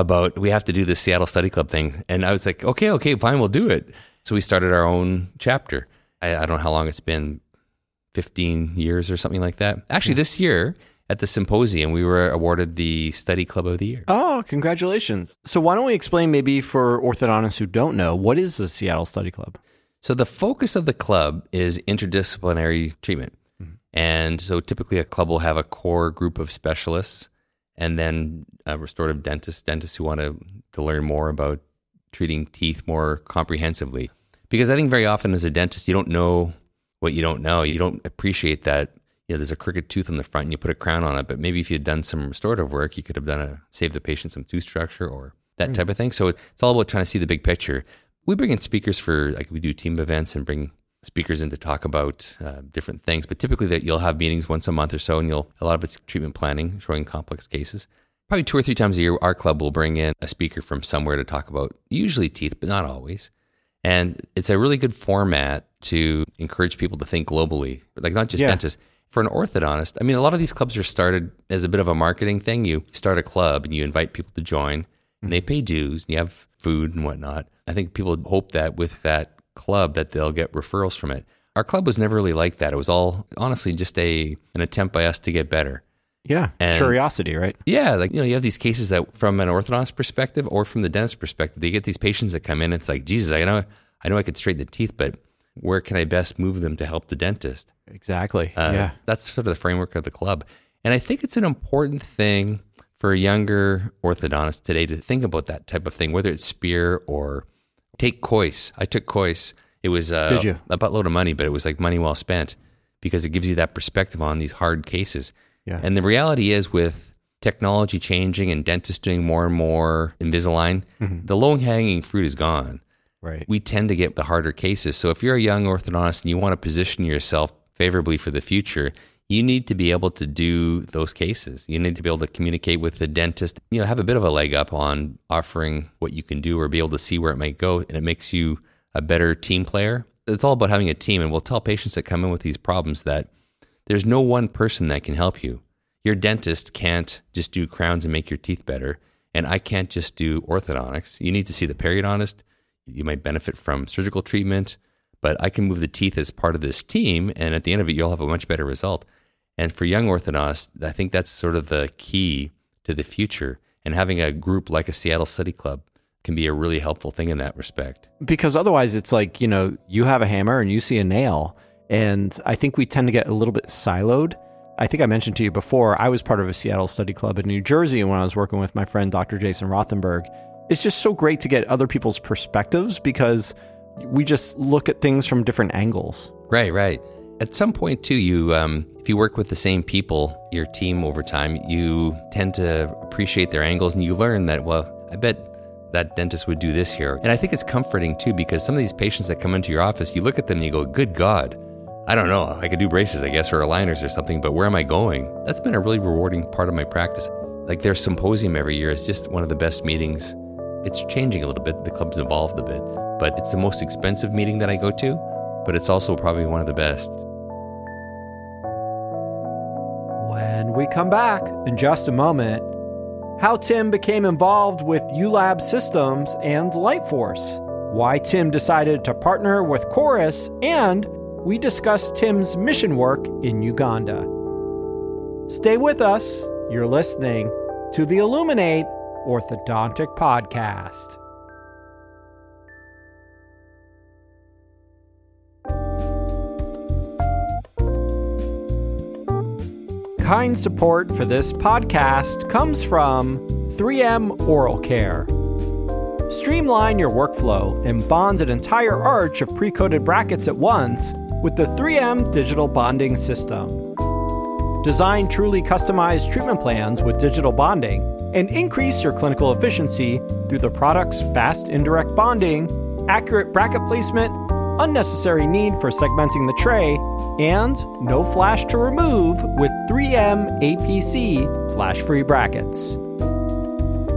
about we have to do this Seattle Study Club thing. And I was like, okay, okay, fine, we'll do it. So we started our own chapter. I, I don't know how long it's been, 15 years or something like that. Actually, this year at the symposium, we were awarded the Study Club of the Year. Oh, congratulations. So why don't we explain maybe for orthodontists who don't know, what is the Seattle Study Club? So the focus of the club is interdisciplinary treatment. Mm-hmm. And so typically a club will have a core group of specialists and then uh, restorative dentists, dentists who want to, to learn more about treating teeth more comprehensively. Because I think very often as a dentist, you don't know what you don't know. You don't appreciate that you know, there's a crooked tooth on the front and you put a crown on it. But maybe if you'd done some restorative work, you could have done a save the patient some tooth structure or that type of thing. So it's all about trying to see the big picture. We bring in speakers for like we do team events and bring speakers in to talk about uh, different things. But typically that you'll have meetings once a month or so, and you'll a lot of it's treatment planning, showing complex cases. Probably two or three times a year, our club will bring in a speaker from somewhere to talk about usually teeth, but not always. And it's a really good format to encourage people to think globally, like not just Yeah. dentists. For an orthodontist, I mean, a lot of these clubs are started as a bit of a marketing thing. You start a club and you invite people to join, and they pay dues, and you have food and whatnot. I think people hope that with that club that they'll get referrals from it. Our club was never really like that. It was all honestly just a an attempt by us to get better. Yeah. And- Curiosity, right? Yeah, like you know, you have these cases that from an orthodontist perspective or from the dentist perspective, they get these patients that come in. It's like, Jesus, I know, I know, I could straighten the teeth, but where can I best move them to help the dentist? Exactly. Uh, yeah. that's sort of the framework of the club, and I think it's an important thing for a younger orthodontists today to think about that type of thing, whether it's spear or take Kois. I took Kois. It was uh, Did you? a buttload of money, but it was like money well spent because it gives you that perspective on these hard cases. Yeah. And the reality is, with technology changing and dentists doing more and more Invisalign, Mm-hmm. the low hanging fruit is gone. Right. We tend to get the harder cases. So if you're a young orthodontist and you want to position yourself favorably for the future, you need to be able to do those cases. You need to be able to communicate with the dentist, you know, have a bit of a leg up on offering what you can do or be able to see where it might go. And it makes you a better team player. It's all about having a team. And we'll tell patients that come in with these problems that there's no one person that can help you. Your dentist can't just do crowns and make your teeth better. And I can't just do orthodontics. You need to see the periodontist. You might benefit from surgical treatment, but I can move the teeth as part of this team. And at the end of it, you'll have a much better result. And for young orthodontists, I think that's sort of the key to the future. And having a group like a Seattle Study Club can be a really helpful thing in that respect. because otherwise it's like you know you have a hammer and you see a nail and i think we tend to get a little bit siloed i think i mentioned to you before i was part of a seattle study club in new jersey when i was working with my friend dr jason rothenberg it's just so great to get other people's perspectives because we just look at things from different angles Right, right. At some point, too, you um, if you work with the same people, your team over time, you tend to appreciate their angles, and you learn that. Well, I bet that dentist would do this here, and I think it's comforting too because some of these patients that come into your office, you look at them and you go, "Good God." I don't know. I could do braces, I guess, or aligners or something, but where am I going? That's been a really rewarding part of my practice. Like their symposium every year is just one of the best meetings. It's changing a little bit. The club's evolved a bit, but it's the most expensive meeting that I go to, but it's also probably one of the best. When we come back in just a moment, how Tim became involved with ULab Systems and Lightforce, why Tim decided to partner with Corus, and we discuss Tim's mission work in Uganda. Stay with us, You're listening to the Illuminate Orthodontic Podcast. Kind support for this podcast comes from 3M Oral Care. Streamline your workflow and bond an entire arch of pre coated brackets at once with the 3M Digital Bonding System. Design truly customized treatment plans with digital bonding and increase your clinical efficiency through the product's fast indirect bonding, accurate bracket placement, unnecessary need for segmenting the tray, and no flash to remove with 3M APC flash free brackets.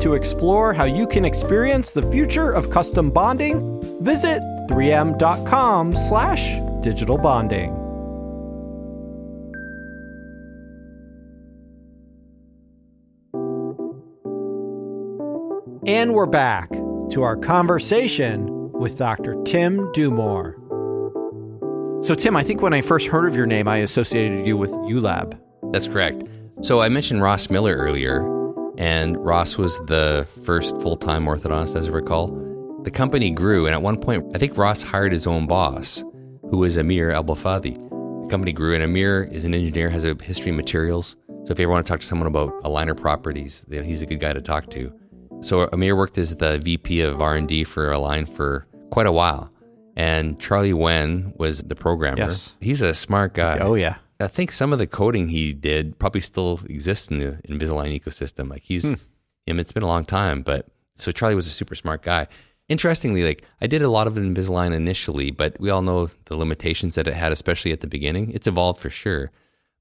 To explore how you can experience the future of custom bonding, visit 3m.com slash digital bonding. And we're back to our conversation with Dr. Tim Dumore. So, Tim, I think when I first heard of your name, I associated you with ULab. That's correct. So I mentioned Ross Miller earlier, and Ross was the first full time orthodontist, as I recall. The company grew, and at one point, I think Ross hired his own boss, who was Amir Abolfathi. The company grew, and Amir is an engineer, has a history of materials. So if you ever want to talk to someone about aligner properties, then he's a good guy to talk to. So Amir worked as the VP of R&D for Align for quite a while. And Charlie Wen was the programmer. Yes. He's a smart guy. Oh, yeah. I think some of the coding he did probably still exists in the Invisalign ecosystem. Like he's, hmm. I mean, it's been a long time, but so Charlie was a super smart guy. Interestingly, like I did a lot of Invisalign initially, but we all know the limitations that it had, especially at the beginning. It's evolved for sure.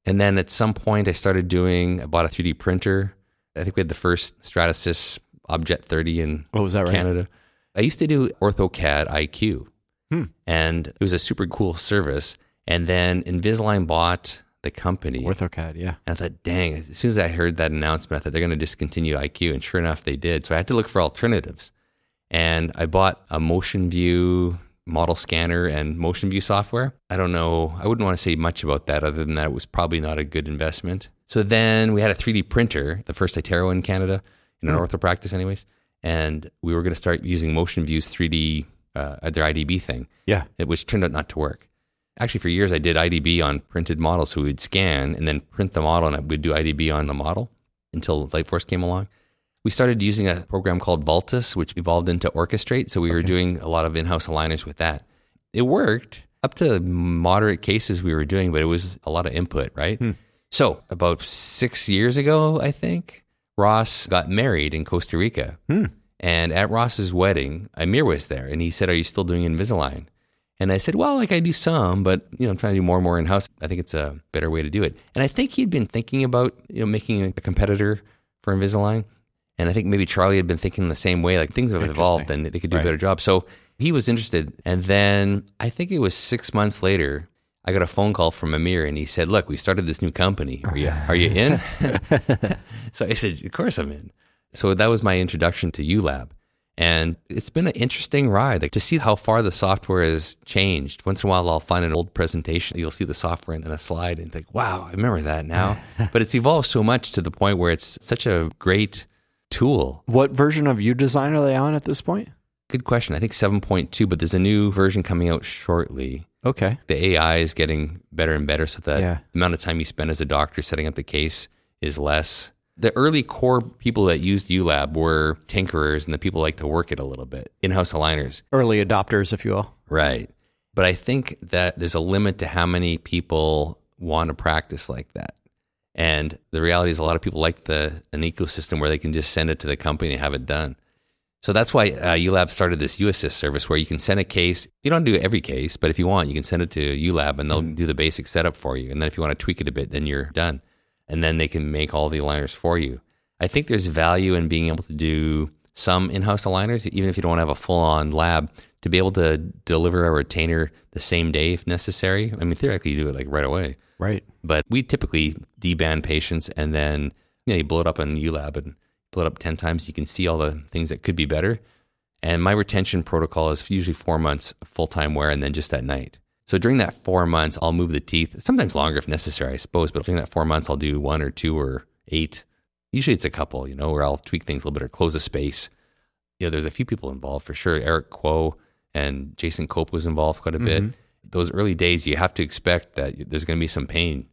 And then at some point, I started doing, I bought a 3D printer. I think we had the first Stratasys Objet 30 in Oh, is that right? Canada. I used to do OrthoCAD IQ, Hmm. and it was a super cool service. And then Invisalign bought the company. OrthoCAD, yeah. And I thought, dang, as soon as I heard that announcement, I thought they're going to discontinue IQ. And sure enough, they did. So I had to look for alternatives. And I bought a Motion View model scanner and Motion View software. I don't know. I wouldn't want to say much about that other than that it was probably not a good investment. So then we had a 3D printer, the first Itero in Canada, in an hmm. ortho practice, anyways. And we were going to start using Motion View's 3D, uh, their IDB thing Yeah. it- which turned out not to work. Actually, for years I did IDB on printed models, so we would scan and then print the model, and we'd do IDB on the model until Lightforce came along. We started using a program called Vultus, which evolved into Orchestrate. So we were doing a lot of in-house aligners with that. It worked up to moderate cases we were doing, but it was a lot of input, right? So about six years ago, I think Ross got married in Costa Rica, and at Ross's wedding, Amir was there, and he said, "Are you still doing Invisalign?" And I said, "Well, like I do some, but you know, I'm trying to do more and more in house. I think it's a better way to do it." And I think he'd been thinking about you know making a competitor for Invisalign, and I think maybe Charlie had been thinking the same way. Like things have evolved, and they could do a better job. So he was interested. And then I think it was six months later. I got a phone call from Amir and he said, Look, we started this new company. Are you, are you in? [laughs] [laughs] so I said, Of course I'm in. So that was my introduction to ULab. And it's been an interesting ride like, to see how far the software has changed. Once in a while, I'll find an old presentation. You'll see the software and then a slide and think, wow, I remember that now. [laughs] but it's evolved so much to the point where it's such a great tool. What version of UDesign are they on at this point? Good question. I think 7.2, but there's a new version coming out shortly. Okay. The AI is getting better and better so that Yeah. the amount of time you spend as a doctor setting up the case is less. The early core people that used ULab were tinkerers and the people like to work it a little bit, in house aligners. Early adopters, if you will. Right. But I think that there's a limit to how many people want to practice like that. And the reality is, a lot of people like the an ecosystem where they can just send it to the company and have it done. So that's why uh, ULab started this UAssist service where you can send a case. You don't do every case, but if you want, you can send it to ULab and they'll do the basic setup for you. And then if you want to tweak it a bit, then you're done. And then they can make all the aligners for you. I think there's value in being able to do some in-house aligners, even if you don't have a full-on lab, to be able to deliver a retainer the same day if necessary. I mean, theoretically, you do it like right away. Right. But we typically deband patients and then you know you blow it up on ULab and blow it up ten times. You can see all the things that could be better. And my retention protocol is usually four months full time wear and then just at night. So during that four months, I'll move the teeth, sometimes longer if necessary, I suppose. But during that four months, I'll do one or two or eight Usually it's a couple, you know, where I'll tweak things a little bit or close a space. You know, there's a few people involved for sure. Eric Kuo and Jason Cope was involved quite a bit. Mhm. Those early days, you have to expect that there's going to be some pain.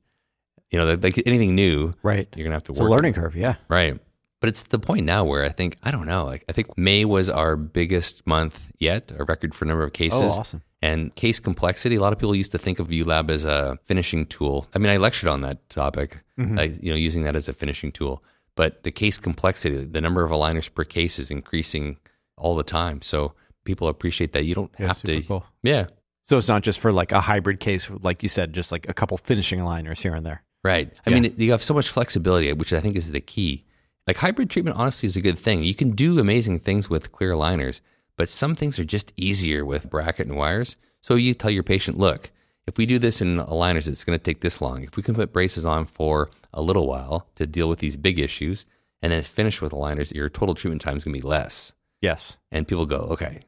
You know, like anything new, Right. you're going to have to It's a work. it. learning curve. Yeah. Right. But it's the point now where I think, I don't know, like I think May was our biggest month yet, a record for number of cases. Oh, awesome. And case complexity, a lot of people used to think of ULab as a finishing tool. I mean, I lectured on that topic, Mm-hmm. you know, using that as a finishing tool. But the case complexity, the number of aligners per case is increasing all the time. So people appreciate that. You don't Yeah, have to. cool. Yeah. So it's not just for like a hybrid case, like you said, just like a couple finishing aligners here and there. Right. I Yeah. mean, you have so much flexibility, which I think is the key. Like hybrid treatment, honestly, is a good thing. You can do amazing things with clear aligners, but some things are just easier with bracket and wires. So you tell your patient, look, if we do this in aligners, it's going to take this long. If we can put braces on for a little while to deal with these big issues and then finish with aligners, your total treatment time is going to be less. Yes. And people go, okay.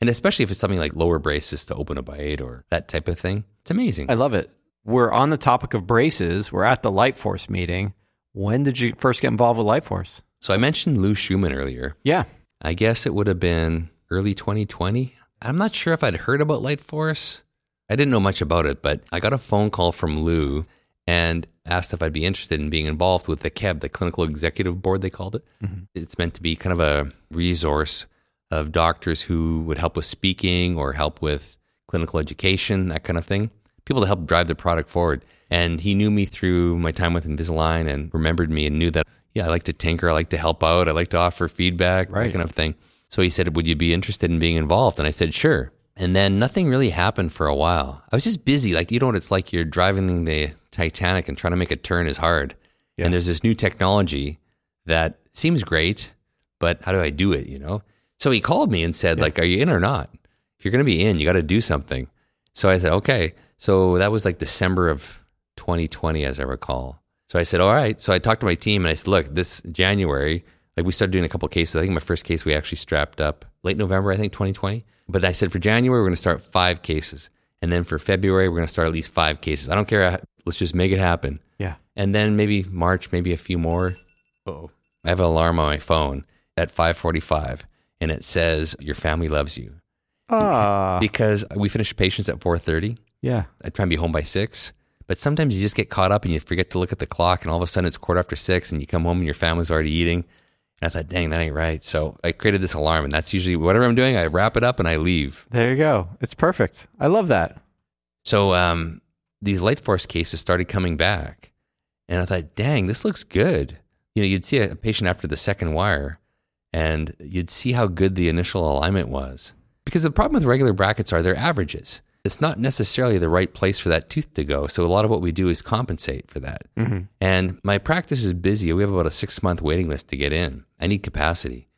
And especially if it's something like lower braces to open a bite or that type of thing, it's amazing. I love it. We're on the topic of braces. We're at the Light Force meeting. When did you first get involved with Light Force? so I mentioned Lou Shuman earlier. Yeah. I guess it would have been early 2020. I'm not sure if I'd heard about Light Force. I didn't know much about it, but I got a phone call from Lou and asked if I'd be interested in being involved with the KEB, the Clinical Executive Board, they called it. Mm-hmm. It's meant to be kind of a resource of doctors who would help with speaking or help with clinical education, that kind of thing. People to help drive the product forward. And he knew me through my time with Invisalign and remembered me and knew that, yeah, I like to tinker, I like to help out, I like to offer feedback, Right. that kind of thing. So he said, Would you be interested in being involved? And I said, Sure. And then nothing really happened for a while. I was just busy. Like, you know what it's like? You're driving the Titanic and trying to make a turn is hard. Yeah. And there's this new technology that seems great, but how do I do it? You know? So he called me and said, like, are you in or not? If you're going to be in, you got to do something. So I said, okay. So that was like December of 2020, as I recall. So I said, all right. So I talked to my team and I said, look, this January, like we started doing a couple cases. I think my first case we actually strapped up late November, I think 2020. But I said for January, we're going to start five cases. And then for February, we're going to start at least five cases. I don't care. Let's just make it happen. Yeah. And then maybe March, maybe a few more. Oh, I have an alarm on my phone at 5:45, and it says your family loves you Ah. because we finish patients at 4:30. yeah. I try and be home by six, but sometimes you just get caught up and you forget to look at the clock, and all of a sudden it's quarter after six, and you come home and your family's already eating. I thought, dang, that ain't right. So I created this alarm, and that's usually whatever I'm doing. I wrap it up and I leave. There you go. It's perfect. I love that. So um, these light force cases started coming back, and I thought, dang, this looks good. You know, you'd see a patient after the second wire, and you'd see how good the initial alignment was. Because the problem with regular brackets are they're averages. It's not necessarily the right place for that tooth to go. So a lot of what we do is compensate for that. Mm-hmm. And my practice is busy. We have about a six month waiting list to get in. I need capacity.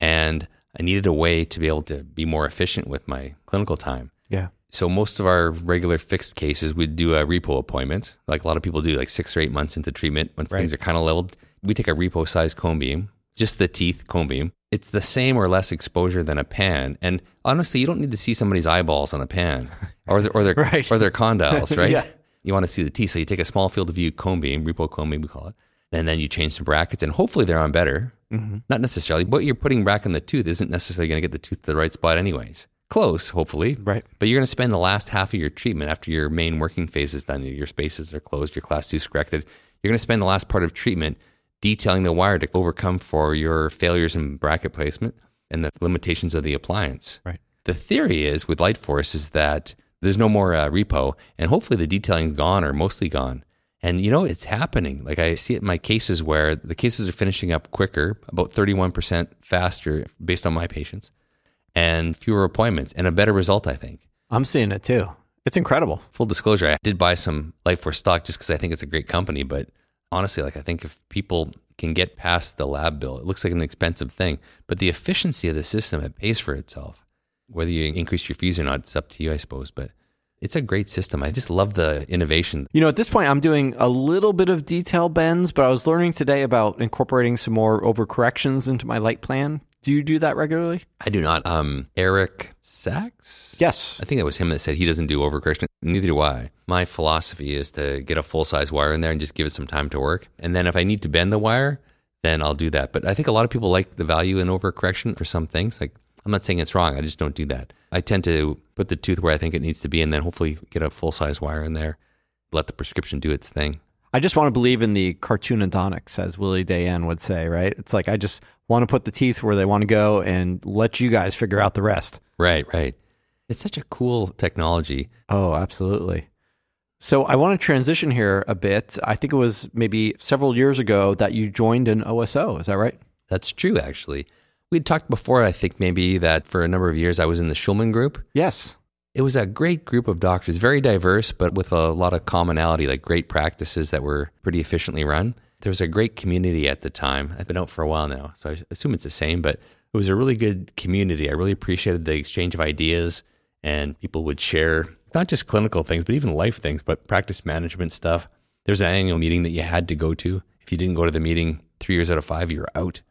And I needed a way to be able to be more efficient with my clinical time. Yeah. So most of our regular fixed cases, we'd do a repo appointment, like a lot of people do, like six or eight months into treatment. Once Right. things are kind of leveled, we take a repo size cone beam, just the teeth cone beam. It's the same or less exposure than a pan. And honestly, you don't need to see somebody's eyeballs on a pan [laughs] or their, or their, Right. or their condyles, [laughs] right? Yeah. You want to see the teeth. So you take a small field of view cone beam, repo cone beam, we call it. And then you change some brackets and hopefully they're on better. Mm-hmm. Not necessarily. What you're putting back in the tooth isn't necessarily going to get the tooth to the right spot anyways. Close, hopefully. Right. But you're going to spend the last half of your treatment after your main working phase is done, your spaces are closed, your class two is corrected. You're going to spend the last part of treatment detailing the wire to overcome for your failures in bracket placement and the limitations of the appliance. Right. The theory is with Light Force is that there's no more uh, repo, and hopefully the detailing's gone or mostly gone. And you know, it's happening. Like I see it in my cases where the cases are finishing up quicker, about 31% faster based on my patients, and fewer appointments, and a better result, I think. I'm seeing it too. It's incredible. Full disclosure, I did buy some Light Force stock just because I think it's a great company. But honestly, like I think if people can get past the lab bill, it looks like an expensive thing, but the efficiency of the system, it pays for itself. Whether you increase your fees or not, it's up to you, I suppose. But it's a great system. I just love the innovation. You know, at this point, I'm doing a little bit of detail bends, but I was learning today about incorporating some more overcorrections into my light plan. Do you do that regularly? I do not. Um, Eric Sachs? Yes. I think that was him that said he doesn't do overcorrection. Neither do I. My philosophy is to get a full size wire in there and just give it some time to work. And then if I need to bend the wire, then I'll do that. But I think a lot of people like the value in overcorrection for some things. Like I'm not saying it's wrong. I just don't do that. I tend to put the tooth where I think it needs to be and then hopefully get a full size wire in there. Let the prescription do its thing. I just want to believe in the cartoon odontics, as Willie Dayan would say, right? It's like I just want to put the teeth where they want to go and let you guys figure out the rest. Right, right. It's such a cool technology. Oh, absolutely. So I want to transition here a bit. I think it was maybe several years ago that you joined an OSO. Is that right? That's true, actually. We'd talked before, I think maybe that for a number of years I was in the Schulman group. Yes. It was a great group of doctors, very diverse, but with a lot of commonality, like great practices that were pretty efficiently run. There was a great community at the time. I've been out for a while now, so I assume it's the same, but it was a really good community. I really appreciated the exchange of ideas, and people would share not just clinical things, but even life things, but practice management stuff. There's an annual meeting that you had to go to. If you didn't go to the meeting three years out of five, you're out.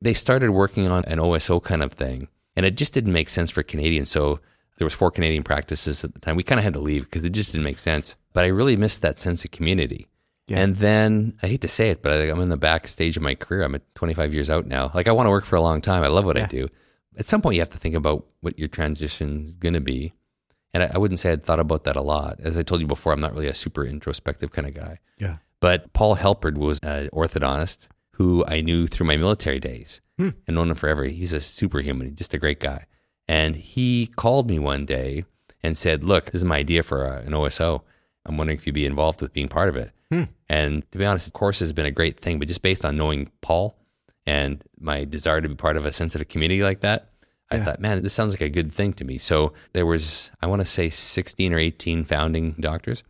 They started working on an OSO kind of thing, and it just didn't make sense for Canadians. So there was four Canadian practices at the time. We kind of had to leave because it just didn't make sense. But I really missed that sense of community. Yeah. And then I hate to say it, but I'm in the backstage of my career. I'm at 25 years out now. Like I want to work for a long time. I love what yeah. I do. At some point, you have to think about what your transition is going to be. And I, I, wouldn't say I'd thought about that a lot. As I told you before, I'm not really a super introspective kind of guy. Yeah. But Paul Helperd was an orthodontist who I knew through my military days hmm. and known him forever. He's a superhuman, just a great guy. And he called me one day and said, Look, this is my idea for a, an OSO. I'm wondering if you'd be involved with being part of it. Hmm. And to be honest, the course has been a great thing, but just based on knowing Paul and my desire to be part of a sensitive community like that, I yeah. thought, man, this sounds like a good thing to me. So there was, I want to say 16 or 18 founding doctors.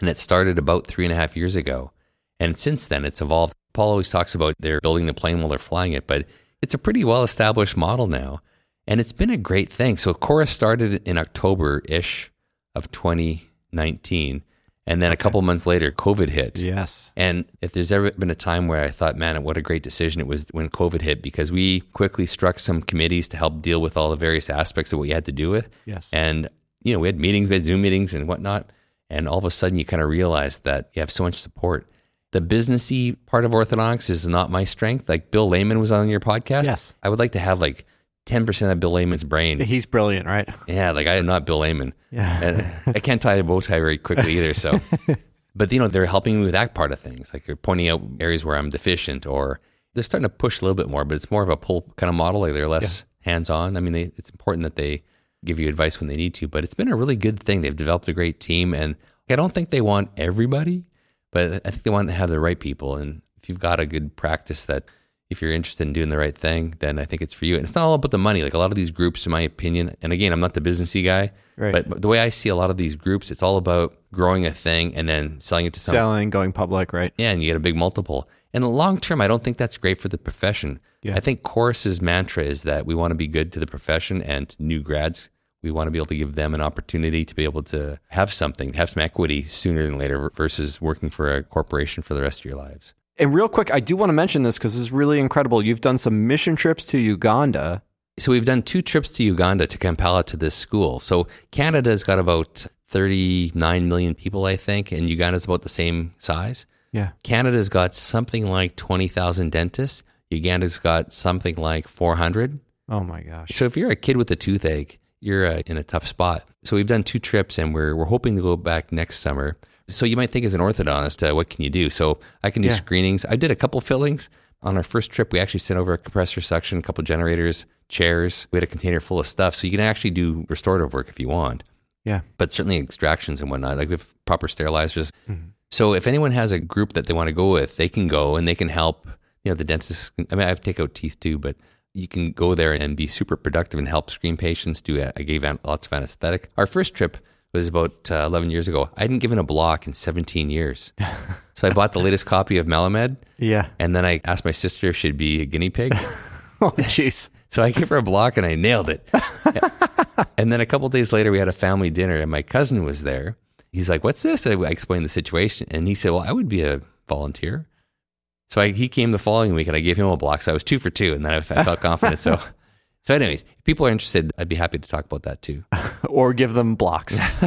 And it started about three and a half years ago. And since then, it's evolved. Paul always talks about they're building the plane while they're flying it, but it's a pretty well established model now. And it's been a great thing. So Corus started in October ish of 2019. And then a couple months later, COVID hit. Yes. And if there's ever been a time where I thought, man, what a great decision it was when COVID hit, because we quickly struck some committees to help deal with all the various aspects of what you had to do with. Yes. And, you know, we had meetings, we had Zoom meetings and whatnot. And all of a sudden, you kind of realize that you have so much support. The businessy part of orthodontics is not my strength. Like Bill Lehman was on your podcast. Yes. I would like to have like 10% of Bill Lehman's brain. He's brilliant, right? Yeah, like I am not Bill Lehman. Yeah. And I can't tie a bow tie very quickly either. So, [laughs] but you know, they're helping me with that part of things. Like they're pointing out areas where I'm deficient or they're starting to push a little bit more, but it's more of a pull kind of model. Like they're less yeah. hands on. I mean, they, it's important that they give you advice when they need to, but it's been a really good thing. They've developed a great team and I don't think they want everybody, but I think they want to have the right people. And if you've got a good practice that if you're interested in doing the right thing, then I think it's for you. And it's not all about the money. Like a lot of these groups, in my opinion, and again, I'm not the businessy guy, right. but the way I see a lot of these groups, it's all about growing a thing and then selling it to someone. Selling, going public, right? Yeah, and you get a big multiple. And long term, I don't think that's great for the profession. Yeah. I think Corus's mantra is that we want to be good to the profession and new grads. We want to be able to give them an opportunity to be able to have something, have some equity sooner than later versus working for a corporation for the rest of your lives. And real quick, I do want to mention this because this is really incredible. You've done some mission trips to Uganda. So we've done two trips to Uganda to Kampala to this school. So Canada's got about 39 million people, I think, and Uganda's about the same size. Yeah. Canada's got something like 20,000 dentists. Uganda's got something like 400. Oh my gosh. So if you're a kid with a toothache, you're uh, in a tough spot. So we've done two trips and we're, we're hoping to go back next summer. So you might think as an orthodontist, uh, what can you do? So I can do yeah. screenings. I did a couple fillings. On our first trip, we actually sent over a compressor suction, a couple generators, chairs. We had a container full of stuff. So you can actually do restorative work if you want. Yeah. But certainly extractions and whatnot, like with proper sterilizers. Mm-hmm. So if anyone has a group that they want to go with, they can go and they can help. You know, the dentist, I mean, I have to take out teeth too, but you can go there and be super productive and help screen patients. Do I gave out lots of anesthetic. Our first trip, was about uh, 11 years ago. I hadn't given a block in 17 years. [laughs] so I bought the latest copy of Malamed. Yeah. And then I asked my sister if she'd be a guinea pig. [laughs] oh, jeez. so I gave her a block and I nailed it. [laughs] and then a couple days later, we had a family dinner and my cousin was there. He's like, What's this? I explained the situation. And he said, Well, I would be a volunteer. So I, he came the following week and I gave him a block. So I was two for two. And then I, I felt confident. So So, anyways, if people are interested, I'd be happy to talk about that too. [laughs] or give them blocks. [laughs]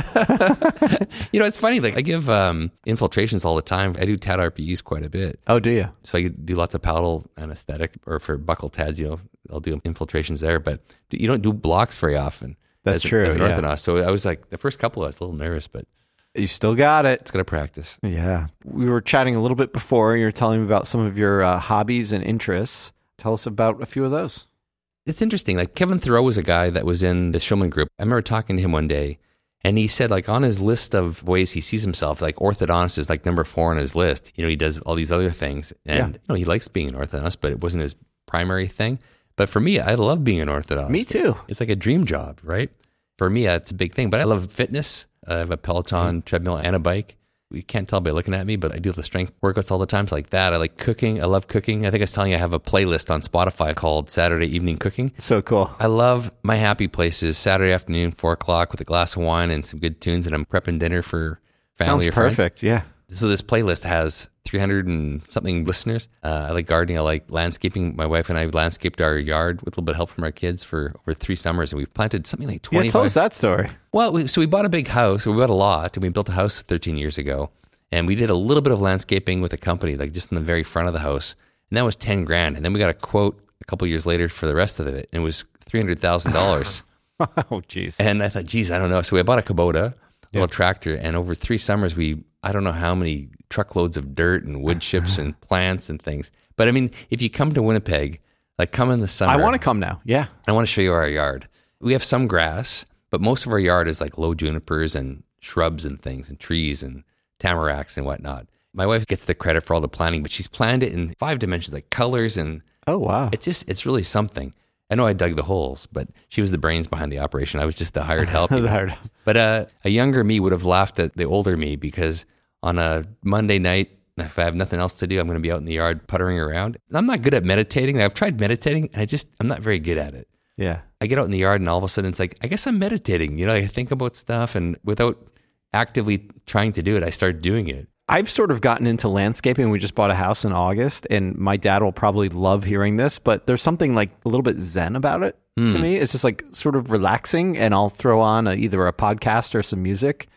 you know, it's funny. Like I give um, infiltrations all the time. I do TAD RPEs quite a bit. oh, do you? So I do lots of palatal anesthetic, or for buccal TADs, you know, I'll do infiltrations there. But you don't do blocks very often. That's as, true, As an yeah. orthodontist, so I was like the first couple, I was a little nervous, but You still got it. it's gonna practice. Yeah. We were chatting a little bit before. You were telling me about some of your uh, hobbies and interests. Tell us about a few of those. It's interesting. Like Kevin Thoreau was a guy that was in the Schulman group. I remember talking to him one day, and he said like on his list of ways he sees himself, like orthodontist is like number four on his list. You know, he does all these other things, and Yeah. you know, he likes being an orthodontist, but it wasn't his primary thing. But for me, I love being an orthodontist. Me too. It's like a dream job, right? For me, that's a big thing. But I love fitness. I have a Peloton mm-hmm. treadmill and a bike. You can't tell by looking at me, but I do the strength workouts all the time. So like that. I like cooking. I love cooking. I think I was telling you I have a playlist on Spotify called Saturday Evening Cooking. So cool. I love my happy places. Saturday afternoon, four o'clock, with a glass of wine and some good tunes, and I'm prepping dinner for family Sounds or friends. perfect. Yeah. So this playlist has 300 and something listeners. Uh, I like gardening. I like landscaping. My wife and I landscaped our yard with a little bit of help from our kids for over three summers, and we've planted something like 20. Yeah. 25. Tell us that story. Well, we, so we bought a big house. We bought a lot, and we built a house 13 years ago. And we did a little bit of landscaping with a company, like just in the very front of the house, and that was 10 grand. And then we got a quote a couple years later for the rest of it, and it was $300,000. [laughs] oh, jeez. And I thought, geez, I don't know. So we bought a Kubota, a little tractor, and over three summers, we I don't know how many truckloads of dirt and wood [laughs] chips and plants and things. But I mean, if you come to Winnipeg, like come in the summer, I want to come now. Yeah. I want to show you our yard. We have some grass, but most of our yard is like low junipers and shrubs and things and trees and tamaracks and whatnot. My wife gets the credit for all the planning, but she's planned it in five dimensions, like colors and Oh, wow. it's just it's really something. I know I dug the holes, but she was the brains behind the operation. I was just the hired [laughs] help. you know. Hard. But uh, a younger me would have laughed at the older me because on a Monday night, if I have nothing else to do, I'm going to be out in the yard puttering around. I'm not good at meditating. I've tried meditating, and I just I'm not very good at it. Yeah. I get out in the yard, and all of a sudden it's like I guess I'm meditating. You know, I think about stuff, and without actively trying to do it, I start doing it. I've sort of gotten into landscaping. We just bought a house in August, and my dad will probably love hearing this, but there's something like a little bit zen about it to hmm. me. It's just like sort of relaxing, and I'll throw on a, either a podcast or some music,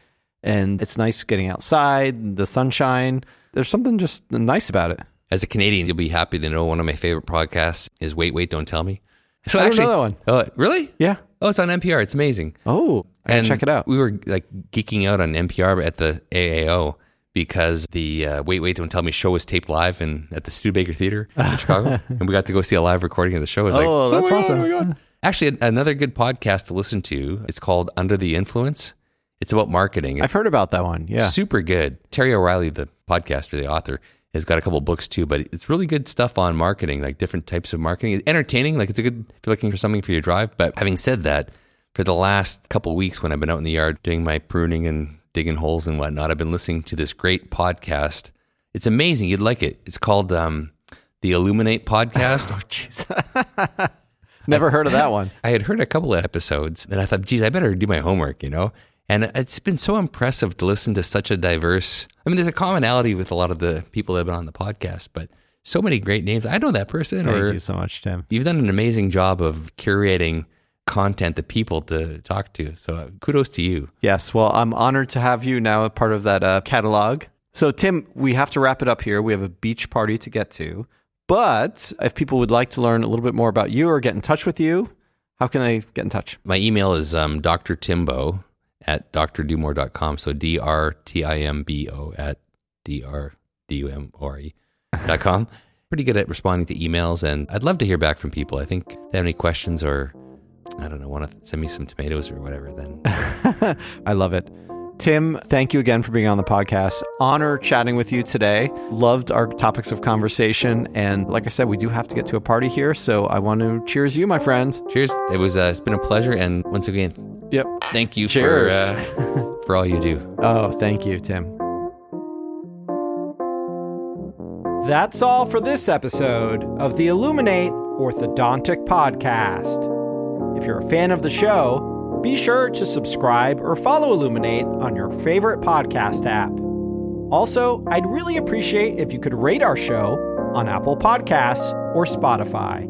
and it's nice getting outside, the sunshine. There's something just nice about it. As a Canadian, you'll be happy to know one of my favorite podcasts is Wait, Wait, Don't Tell Me. So I don't know that one. Oh, really? Yeah. Oh, it's on NPR. It's amazing. Oh, I can check it out. We were like geeking out on NPR at the AAO because the uh, Wait, Wait, Don't Tell Me show was taped live in at the Studebaker Theater in [laughs] Chicago, and we got to go see a live recording of the show. Was like, Oh, that's my God, awesome. God. Actually, a- another good podcast to listen to. It's called Under the Influence. It's about marketing. I've heard about that one. Yeah. Super good. Terry O'Reilly, the podcaster, the author, has got a couple books too, but it's really good stuff on marketing, like different types of marketing. It's entertaining, like it's a good if you're looking for something for your drive. But having said that, for the last couple weeks when I've been out in the yard doing my pruning and digging holes and whatnot, I've been listening to this great podcast. It's amazing. You'd like it. It's called um, the Illuminate Podcast. [laughs] Oh, jeez. [laughs] Never heard of that one. I had heard a couple of episodes and I thought, geez, I better do my homework, you know? And it's been so impressive to listen to such a diverse. I mean, there's a commonality with a lot of the people that have been on the podcast, but so many great names. I know that person, Thank or you so much, Tim. you've done an amazing job of curating content, the people to talk to. So uh, kudos to you. Yes. Well, I'm honored to have you now a part of that uh, catalog. So, Tim, we have to wrap it up here. We have a beach party to get to. But if people would like to learn a little bit more about you or get in touch with you, how can they get in touch? My email is um, Dr. Timbo at drdumore.com. So D R T I M B O at D R D U M O R E dot com. [laughs] Pretty good at responding to emails, and I'd love to hear back from people. I think if they have any questions or, I don't know, want to send me some tomatoes or whatever, then [laughs] I love it. Tim, thank you again for being on the podcast. Honor chatting with you today. Loved our topics of conversation. And like I said, we do have to get to a party here. So I want to cheers you, my friend. cheers. It was, uh, it's been a pleasure. And once again, Yep. thank you Cheers. for, uh, [laughs] for all you do. Oh, thank you, Tim. That's all for this episode of the Illuminate Orthodontic Podcast. If you're a fan of the show, be sure to subscribe or follow Illuminate on your favorite podcast app. Also, I'd really appreciate if you could rate our show on Apple Podcasts or Spotify.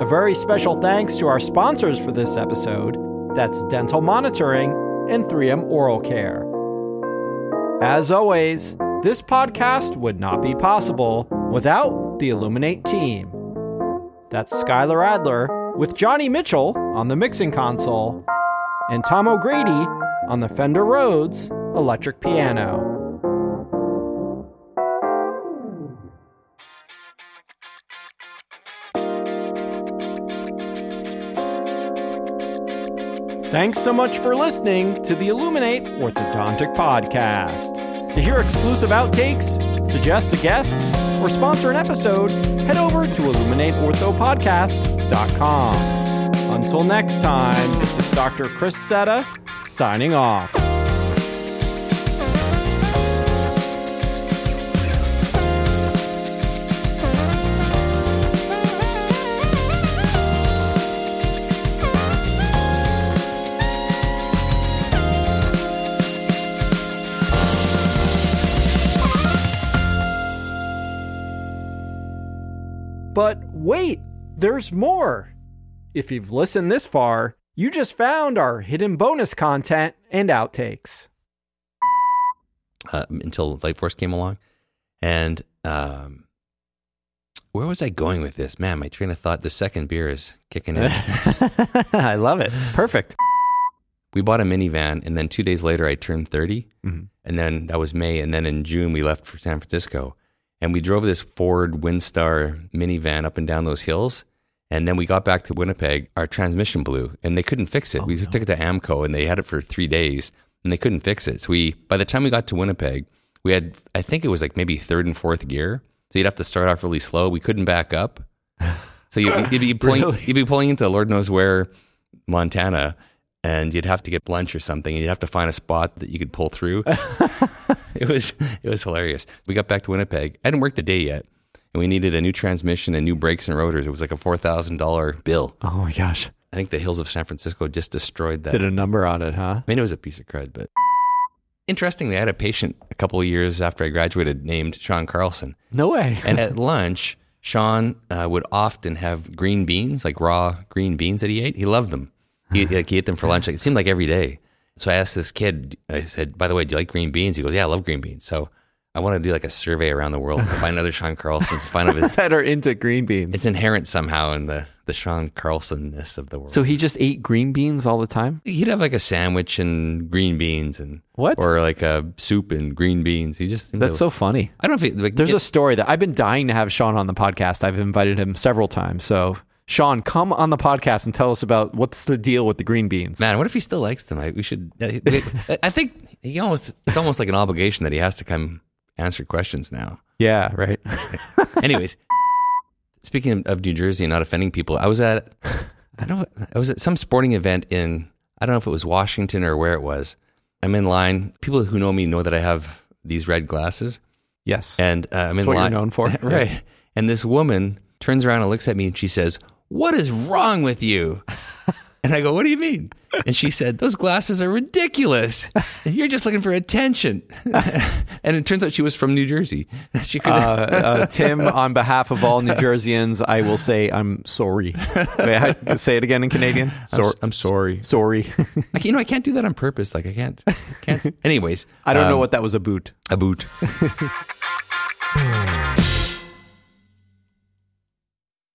A very special thanks to our sponsors for this episode that's Dental Monitoring and 3M Oral Care. As always, this podcast would not be possible without the Illuminate team. That's Skylar Adler with Johnny Mitchell on the mixing console and Tom O'Grady on the Fender Rhodes electric piano. Thanks so much for listening to the Illuminate Orthodontic Podcast. To hear exclusive outtakes, suggest a guest, or sponsor an episode, head over to Illuminate Ortho illuminateorthopodcast.com. Until next time, this is Dr. Chris Cetta signing off. There's more. If you've listened this far, you just found our hidden bonus content and outtakes. uh, until Light Force came along. And um, where was I going with this? Man, my train of thought, the second beer is kicking in. [laughs] I love it. Perfect. we bought a minivan, and then two days later, I turned 30. Mhm. And then that was May. And then in June, we left for San Francisco. And we drove this Ford Windstar minivan up and down those hills. And then we got back to Winnipeg. Our transmission blew, and they couldn't fix it. Oh, we took it to AAMCO, and they had it for three days, and they couldn't fix it. So we, by the time we got to Winnipeg, we had, I think it was like maybe third and fourth gear. So you'd have to start off really slow. We couldn't back up. So you, you'd be [laughs] pulling, Really? you'd be pulling into Lord knows where, Montana, and you'd have to get lunch or something. And you'd have to find a spot that you could pull through. [laughs] it was it was hilarious. We got back to Winnipeg. I hadn't worked the day yet, and we needed a new transmission and new brakes and rotors. It was like a four thousand dollar bill. Oh my gosh. I think the hills of San Francisco just destroyed that. Did a number on it, huh? I mean, it was a piece of crud, but interestingly, I had a patient a couple of years after I graduated named Sean Carlson. No way. And at [laughs] lunch, Sean uh, would often have green beans, like raw green beans that he ate. He loved them. He, [sighs] like, he ate them for lunch. Like, it seemed like every day. So I asked this kid, I said, by the way, do you like green beans? He goes, yeah, I love green beans. So I want to do like a survey around the world, find other Sean Carlsons, find out [laughs] that are into green beans. it's inherent somehow in the, the Sean Carlson-ness of the world. so he just ate green beans all the time? he'd have like a sandwich and green beans and What? or like a soup and green beans. He just That's so funny. I don't know if he, like, There's it- a story that I've been dying to have Sean on the podcast. I've invited him several times. So, Sean, come on the podcast and tell us about what's the deal with the green beans. man. What if he still likes them? I, we should. uh, we- I think he almost it's almost like an obligation that he has to come answer questions now. Yeah, right. [laughs] Anyways, speaking of New Jersey and not offending people, I was at I don't I was at some sporting event in I don't know if it was Washington or where it was. I'm in line. People who know me know that I have these red glasses. yes. And uh, I'm in what you're line. known for. [laughs] right. And this woman turns around and looks at me and she says, What is wrong with you? [laughs] And I go, What do you mean? And she said, Those glasses are ridiculous. You're just looking for attention. [laughs] and it turns out she was from New Jersey. [laughs] She could, uh, uh, Tim, on behalf of all New Jerseyans, I will say I'm sorry. Wait, I- say it again in Canadian. I'm, Sor- s- I'm sorry. sorry. You know, I can't do that on purpose. Like, I can't. can't. Anyways, I don't know um, what that was a boot. a boot.